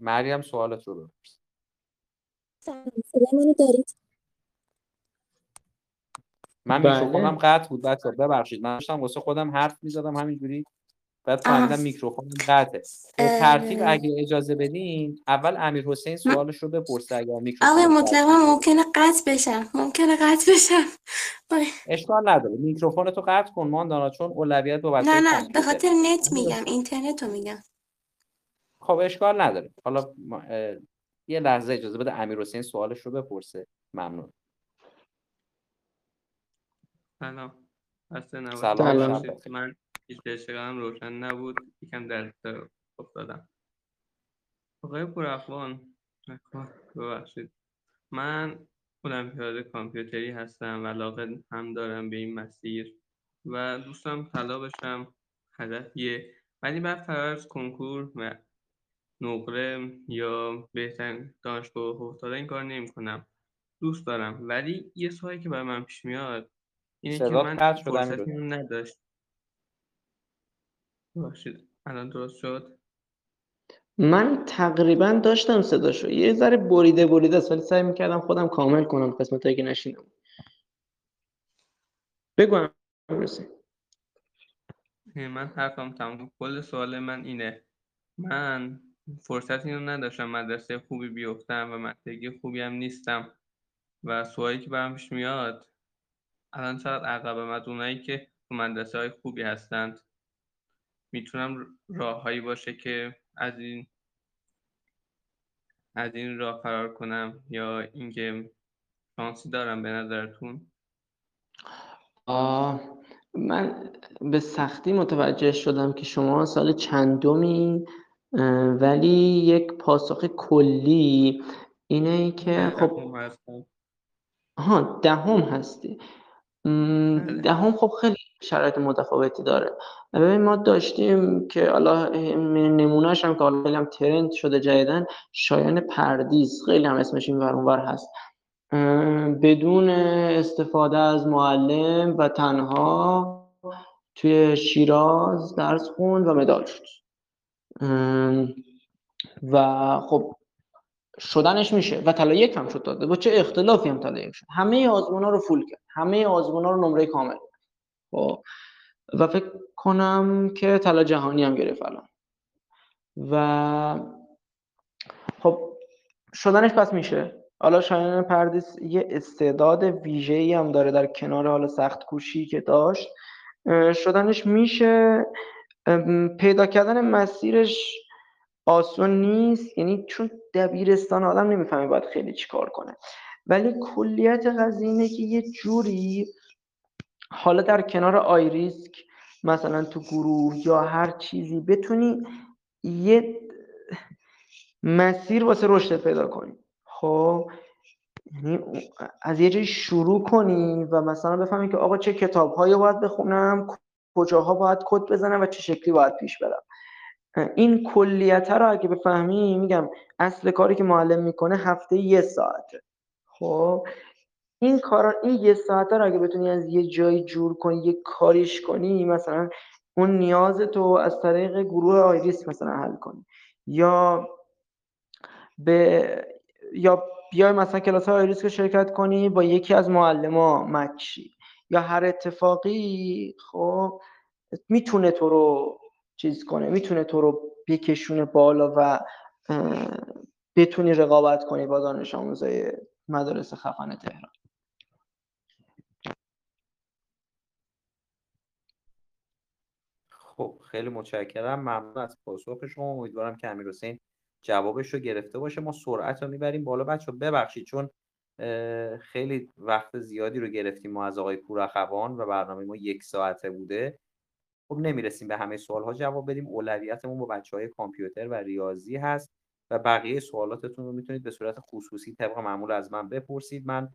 مریم سوالت رو بپرس. منو دارید؟ من بله. میکروفونم قطع بود بچه ببخشید. من داشتم واسه خودم حرف می‌زدم همینجوری. بعد فهمیدم میکروفون قطعه. ترتیب اگه اجازه بدین اول امیر حسین سوالش رو بپرسه اگر میکروفون آقای مطلقا ممکنه قطع بشم ممکنه قطع بشم اشکال نداره. میکروفون تو قطع کن ماندانا چون اولویت با نه نه. به خاطر نت میگم. اینترنت رو میگم. خب اشکال نداره. حالا یه لحظه اجازه بده امیر حسین سوالش رو بپرسه. ممنون. سلام. سلام. من اشتغالم روشن نبود. یکم در افتادم. آقای پوراخوان ببخشید. من المپیاد کامپیوتری هستم و علاقه هم دارم به این مسیر و دوستم طلا بشم. هدفیه ولی بر فرض کنکور و نقره یا بهترین دانشگاه افتاده این کار نمی کنم دوست دارم. ولی یه سوالی که برای من پیش میاد اینه که من فرصتی نداشت. باشید الان درست شد؟ من تقریبا داشتم صداشو. یه ذره بریده بریده است ولی سعی می‌کردم خودم کامل کنم قسمت که نشینم بگو من حرفم تمام کل سوال من اینه. من فرصتی رو نداشتم مدرسه خوبی بیفتم و مدرسه خوبی هم نیستم. و سوالی که برام پیش میاد الان چقدر عقبم از اونایی که تو مدرسه های خوبی هستند. می‌تونم راههایی باشه که از این از این راه فرار کنم یا اینکه شانسی دارم به نظرتون؟ من به سختی متوجه شدم که شما سال چندمی ولی یک پاسخ کلی اینه که خب آها دهم هستی. بله. دهم خب خیلی شرایط متفاوتی داره. ببین ما داشتیم که حالا نمونهش هم که حالا خیلی هم ترند شده جدیدن شایان پردیس. خیلی هم اسمش این ور هست. بدون استفاده از معلم و تنها توی شیراز درس خوند و مدال شد. و خب شدنش میشه و طلا یک هم شد داده. با چه اختلافی هم طلا یک شد. همه آزمون ها رو فول کرد. همه آزمون ها رو نمره کامل خب و فکر کنم که طلا جهانی هم گرفت الان. و خب شدنش پس میشه. حالا شایان پردیس یه استعداد ویژه‌ای هم داره در کنار حالا سخت کوشی که داشت. شدنش میشه. پیدا کردن مسیرش آسون نیست یعنی چون دبیرستان آدم نمی‌فهمه باید خیلی چیکار کنه. ولی کلیت قضیه اینه که یه جوری حالا در کنار آیریسک مثلا تو گروه یا هر چیزی بتونی یه مسیر واسه رشد پیدا کنی. خب؟ یعنی از یه جایی شروع کنی و مثلا بفهمی که آقا چه کتاب باید بخونم کجاها باید کد بزنم و چه شکلی باید پیش برم. این کلیت رو اگه بفهمی میگم اصل کاری که معلم می‌کنه هفته یه ساعته. خب؟ این کارا این یه ساعته رو اگه بتونی از یه جایی جور کنی یه کاریش کنی مثلا اون نیاز تو از طریق گروه آیریس مثلا حل کنی. یا به یا بیای مثلا کلاس آیریس که شرکت کنی با یکی از معلما مچی یا هر اتفاقی خب می‌تونه تو رو چیز کنه می‌تونه تو رو بکشونه بالا و بتونی رقابت کنی با دانش آموزای مدارس خفن تهران. خب خیلی متشکرم. ممنون از پاسخ شما. امیدوارم که امیر حسین جوابش رو گرفته باشه. ما سرعت رو می‌بریم بالا. بچه ببخشید چون خیلی وقت زیادی رو گرفتیم ما از آقای پورخوان و برنامه ما یک ساعته بوده. خب نمی‌رسیم به همه سوال ها جواب بدیم. اولویتمون با بچه های کامپیوتر و ریاضی هست و بقیه سوالاتتون رو می‌تونید به صورت خصوصی طبق معمول از من بپرسید. من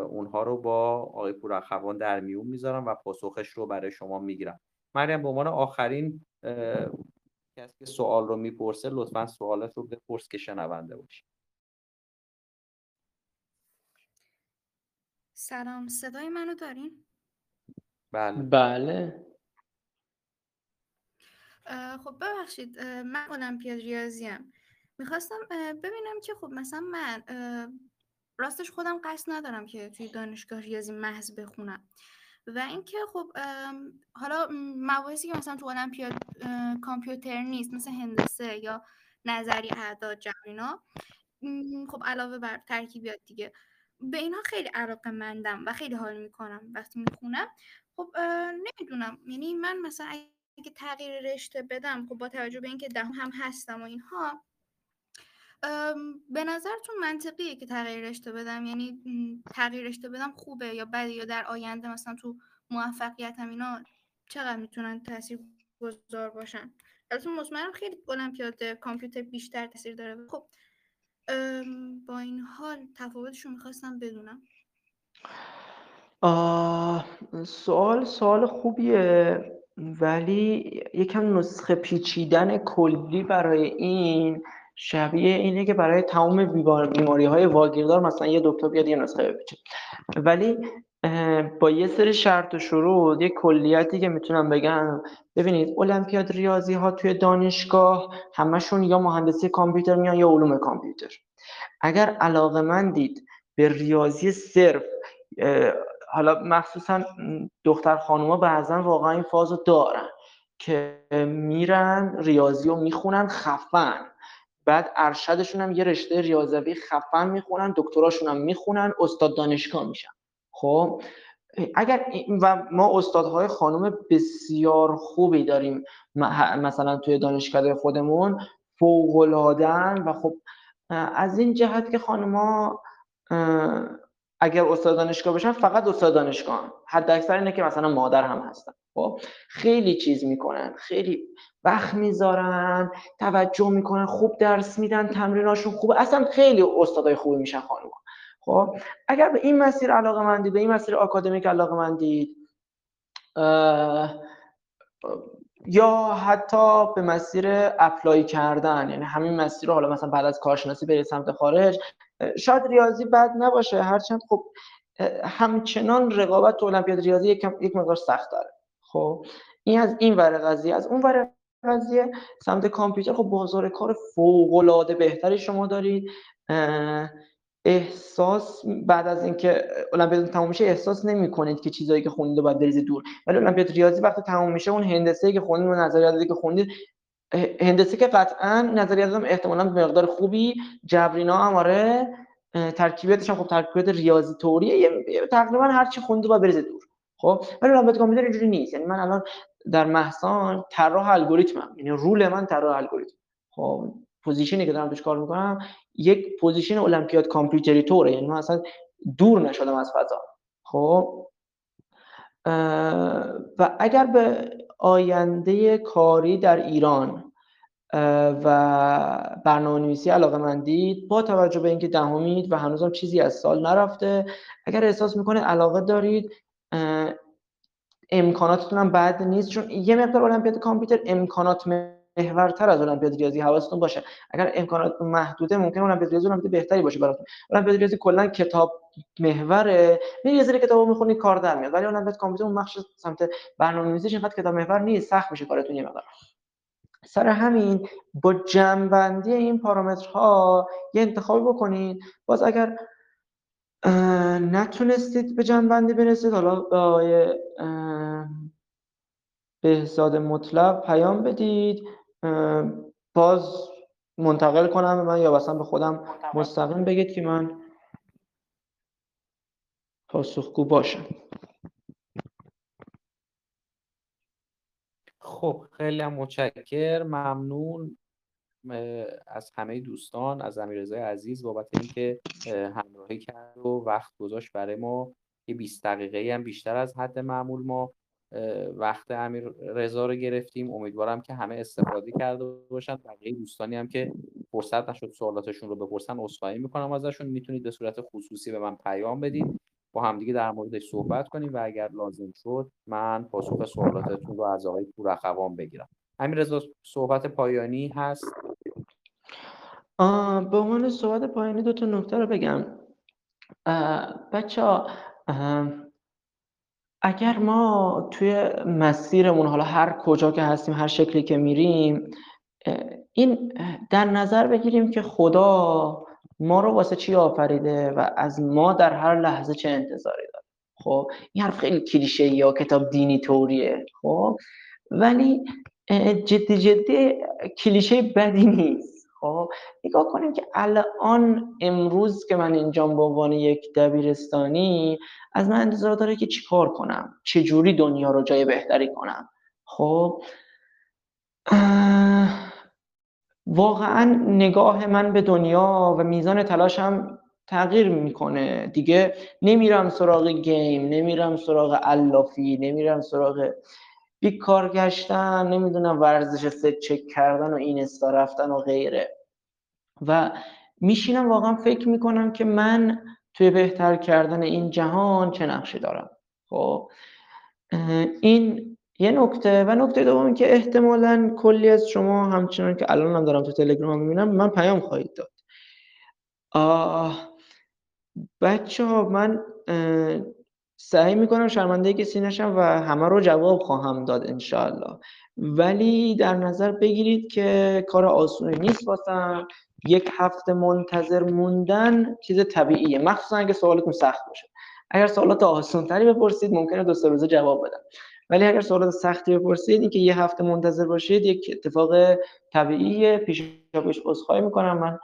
اونها رو با آقای پورخوان در میون می‌ذارم و پاسخش رو برای شما می‌گیرم. مریم به عنوان آخرین کسی که سوال رو می‌پرسه لطفا سوالت رو بپرس که شنونده باشی. سلام صدای منو دارین؟ بله. بله. خب ببخشید من المپیاد ریاضیم. می‌خواستم ببینم که خب مثلا من راستش خودم قصد ندارم که توی دانشگاه ریاضی محض بخونم. و اینکه خب حالا مباحثی که مثلا تو المپیاد کامپیوتر نیست مثل هندسه یا نظری اعداد جبرینا خب علاوه بر ترکیبیات دیگه. به اینها خیلی علاقه مندم و خیلی حال می‌کنم وقتی می‌خونم. خب نمی‌دونم. یعنی من مثلا اگه تغییر رشته بدم خب با توجه به اینکه دهم هم هستم و اینها به نظرتون منطقیه که تغییر رشته بدم؟ یعنی تغییر رشته بدم خوبه یا بده یا در آینده مثلا تو موفقیتم اینا چقدر می‌تونن تاثیر گذار باشن؟ البته مطمئنم خیلی المپیاد کامپیوتر بیشتر تاثیر داره. خب با این حال تفاوتش رو می‌خواستم بدونم. سوال سوال خوبیه ولی یکم نسخه پیچیدن کلی برای این شبیه اینه که برای تمام بیماری های واگیردار مثلا یه دکتر بیاد یه نسخه بپیچه. ولی با یه سری شرط و شروط یه کلیتی که می‌تونم بگم. ببینید المپیاد ریاضی ها توی دانشگاه همشون یا مهندسی کامپیوتر میان یا علوم کامپیوتر. اگر علاقه من دید به ریاضی صرف حالا مخصوصا دختر خانوما بعضا واقعا این فازو دارن که میرن ریاضی رو می‌خونن خفن. بعد ارشدشون هم یه رشته ریاضوی خفن می‌خونن دکتراشون هم می‌خونن استاد دانشگاه میشن. خب اگر و ما استادهای خانم بسیار خوبی داریم مثلا توی دانشکده خودمون فوق و خب از این جهت که خانما اگر استاد دانشگاه بشن فقط استاد دانشگاه حد اکثر اینه که مثلا مادر هم هستن. خب خیلی چیز می‌کنن خیلی وقت می‌ذارن توجه می‌کنن خوب درس میدن تمریناشون خوبه. اصلا خیلی استادای خوبی میشن خانم خب اگر به این مسیر علاقه مندید به این مسیر آکادمیک علاقه مندید یا حتی به مسیر اپلای کردن یعنی همین مسیر رو حالا مثلا بعد از کارشناسی برید سمت خارج شاید ریاضی بد نباشه. هرچند خب همچنان رقابت تو المپیاد ریاضی یک, یک مقدار سخت داره. خب این از این ور قضیه. از اون ور قضیه سمت کامپیوتر خب بازار کار فوق العاده بهتری شما دارید. احساس بعد از اینکه المپیاد تموم میشه احساس نمی کنید که چیزایی که خوندید باید بریزید دور. ولی المپیاد ریاضی وقتی تموم میشه اون هندسه که خوندید و نظریاتی که خوندید هندسه که قطعا نظریات هم احتمالا مقدار خوبی جبرینا هم آره ترکیباتش هم خب ترکیبات ریاضی طوریه. تقریبا هر چی خوندید باید بریزید دور. خب؟ ولی المپیاد کامپیوتر اینجوری نیست. یعنی من الان در محسان طراح الگوریتمم. یعنی role من طراح الگوریتم. خب؟ position ی که دارم توش کار می‌کنم یک position المپیاد کامپیوتری طوره یعنی من اصلا دور نشدم از فضا. خب؟ و اگر به آینده کاری در ایران و برنامه نویسی علاقه مندید با توجه به اینکه دهمید و هنوزم چیزی از سال نرفته اگر احساس می‌کنه علاقه دارید امکاناتتون هم بد نیست چون یه مقدار المپیاد کامپیوتر امکانات محورتر از المپیاد ریاضی حواستون باشه. اگر امکانات محدوده ممکن المپیاد ریاضی المپیاد بهتری باشه براتون. المپیاد ریاضی کلا کتاب محوره. می یه سری کتابو می‌خونی کار در میاد. ولی المپیاد کامپیوتر اون بخش سمت برنامه‌نویسیش اینقدر کتاب محور نیست. سخت میشه کارتون یه مقدار. سر همین با جمعبندی این پارامترها یه انتخابی بکنید باز اگر نتونستید به جمعبندی برسید حالا به بهزاد مطلق پیام بدید. باز منتقل کنم به من یا مثلا به خودم مستقیم بگید که من پاسخگو باشم. خب خیلی هم متشکر. ممنون از همه دوستان از امیررضای عزیز بابت اینکه همراهی کرد و وقت گذاشت برای ما. یه 20 دقیقه هم بیشتر از حد معمول ما. وقت امیر رضا رو گرفتیم. امیدوارم که همه استفاده کرده باشن. بقیه دوستانی هم که فرصت نشد سوالاتشون رو بپرسن عذرخواهی می‌کنم ازشون. می‌تونید به صورت خصوصی به من پیام بدید. با همدیگه در موردش صحبت کنیم و اگر لازم شد من پاسخ سوالاتتون رو از آقای پورخوان بگیرم. امیر رضا صحبت پایانی هست؟ به عنوان صحبت پایانی دو تا نکته رو بگم. بچه اگر ما توی مسیرمون حالا هر کجا که هستیم هر شکلی که میریم این در نظر بگیریم که خدا ما رو واسه چی آفریده و از ما در هر لحظه چه انتظاری داره. خب این حرف خیلی کلیشه یا کتاب دینی طوریه. خب ولی جدی جدی کلیشه بدی نیست. خب نگاه کنیم که الان امروز که من اینجا به عنوان یک دبیرستانی از من انتظار داره که چیکار کنم؟ چه جوری دنیا رو جای بهتری کنم؟ خب واقعا نگاه من به دنیا و میزان تلاشم تغییر می‌کنه. دیگه نمیرم سراغ گیم نمیرم سراغ علافی نمیرم سراغ بیکار گشتن نمی‌دونم ورزش فت چک کردن و این استا رفتن و غیره. و میشینم واقعا فکر می‌کنم که من توی بهتر کردن این جهان چه نقشی دارم. خب این یه نکته. و نکته دوم که احتمالا کلی از شما همچنان که الان هم دارم تو تلگرام می‌بینم من پیام خواهید داد. بچه ها من سعی می‌کنم شرمنده کسی نشم و همه رو جواب خواهم داد انشاءالله. ولی در نظر بگیرید که کار آسونی نیست واسم. یک هفته منتظر موندن چیز طبیعیه. مخصوصا اگه سوالتون سخت باشه. اگر سوالات آسان تری بپرسید ممکنه دو روزه جواب بدم. ولی اگر سوالات سختی بپرسید اینکه یه هفته منتظر باشید یک اتفاق طبیعیه. پیش پیش عذرخواهی می‌کنم. من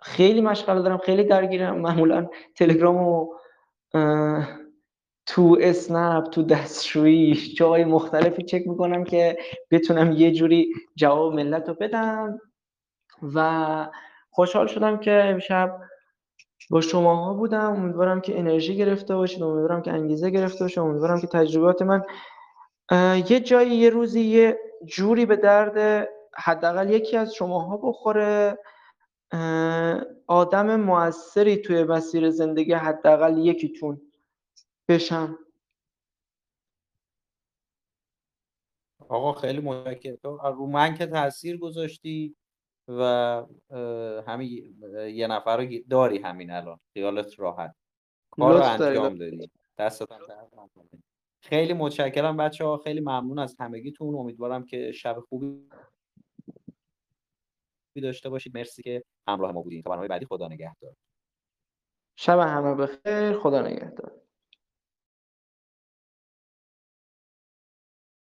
خیلی مشغله دارم خیلی درگیرم. معمولا تلگرام و تو اسنپ تو دستشویی جای مختلفی چک می‌کنم که بتونم یه جوری جواب ملت رو بدم. و خوشحال شدم که امشب با شماها بودم. امیدوارم که انرژی گرفته باشید امیدوارم که انگیزه گرفته باشید امیدوارم که تجربات من یه جایی یه روزی یه جوری به درد حداقل یکی از شماها بخوره. آدم موثری توی مسیر زندگی حداقل یکیتون. بشم. آقا خیلی متشکرم. تو رو من که تاثیر گذاشتی و همین یه نفر رو داری همین الان. خیالت راحت. کار رو انجام دادی. دستت خیلی متشکرم بچه ها خیلی ممنون از همگیتون. امیدوارم که شب خوبی داشته باشید. مرسی که همراه ما بودین. تا برنامه بعدی خدا نگهدار. شب همه بخیر. خدا نگهدار.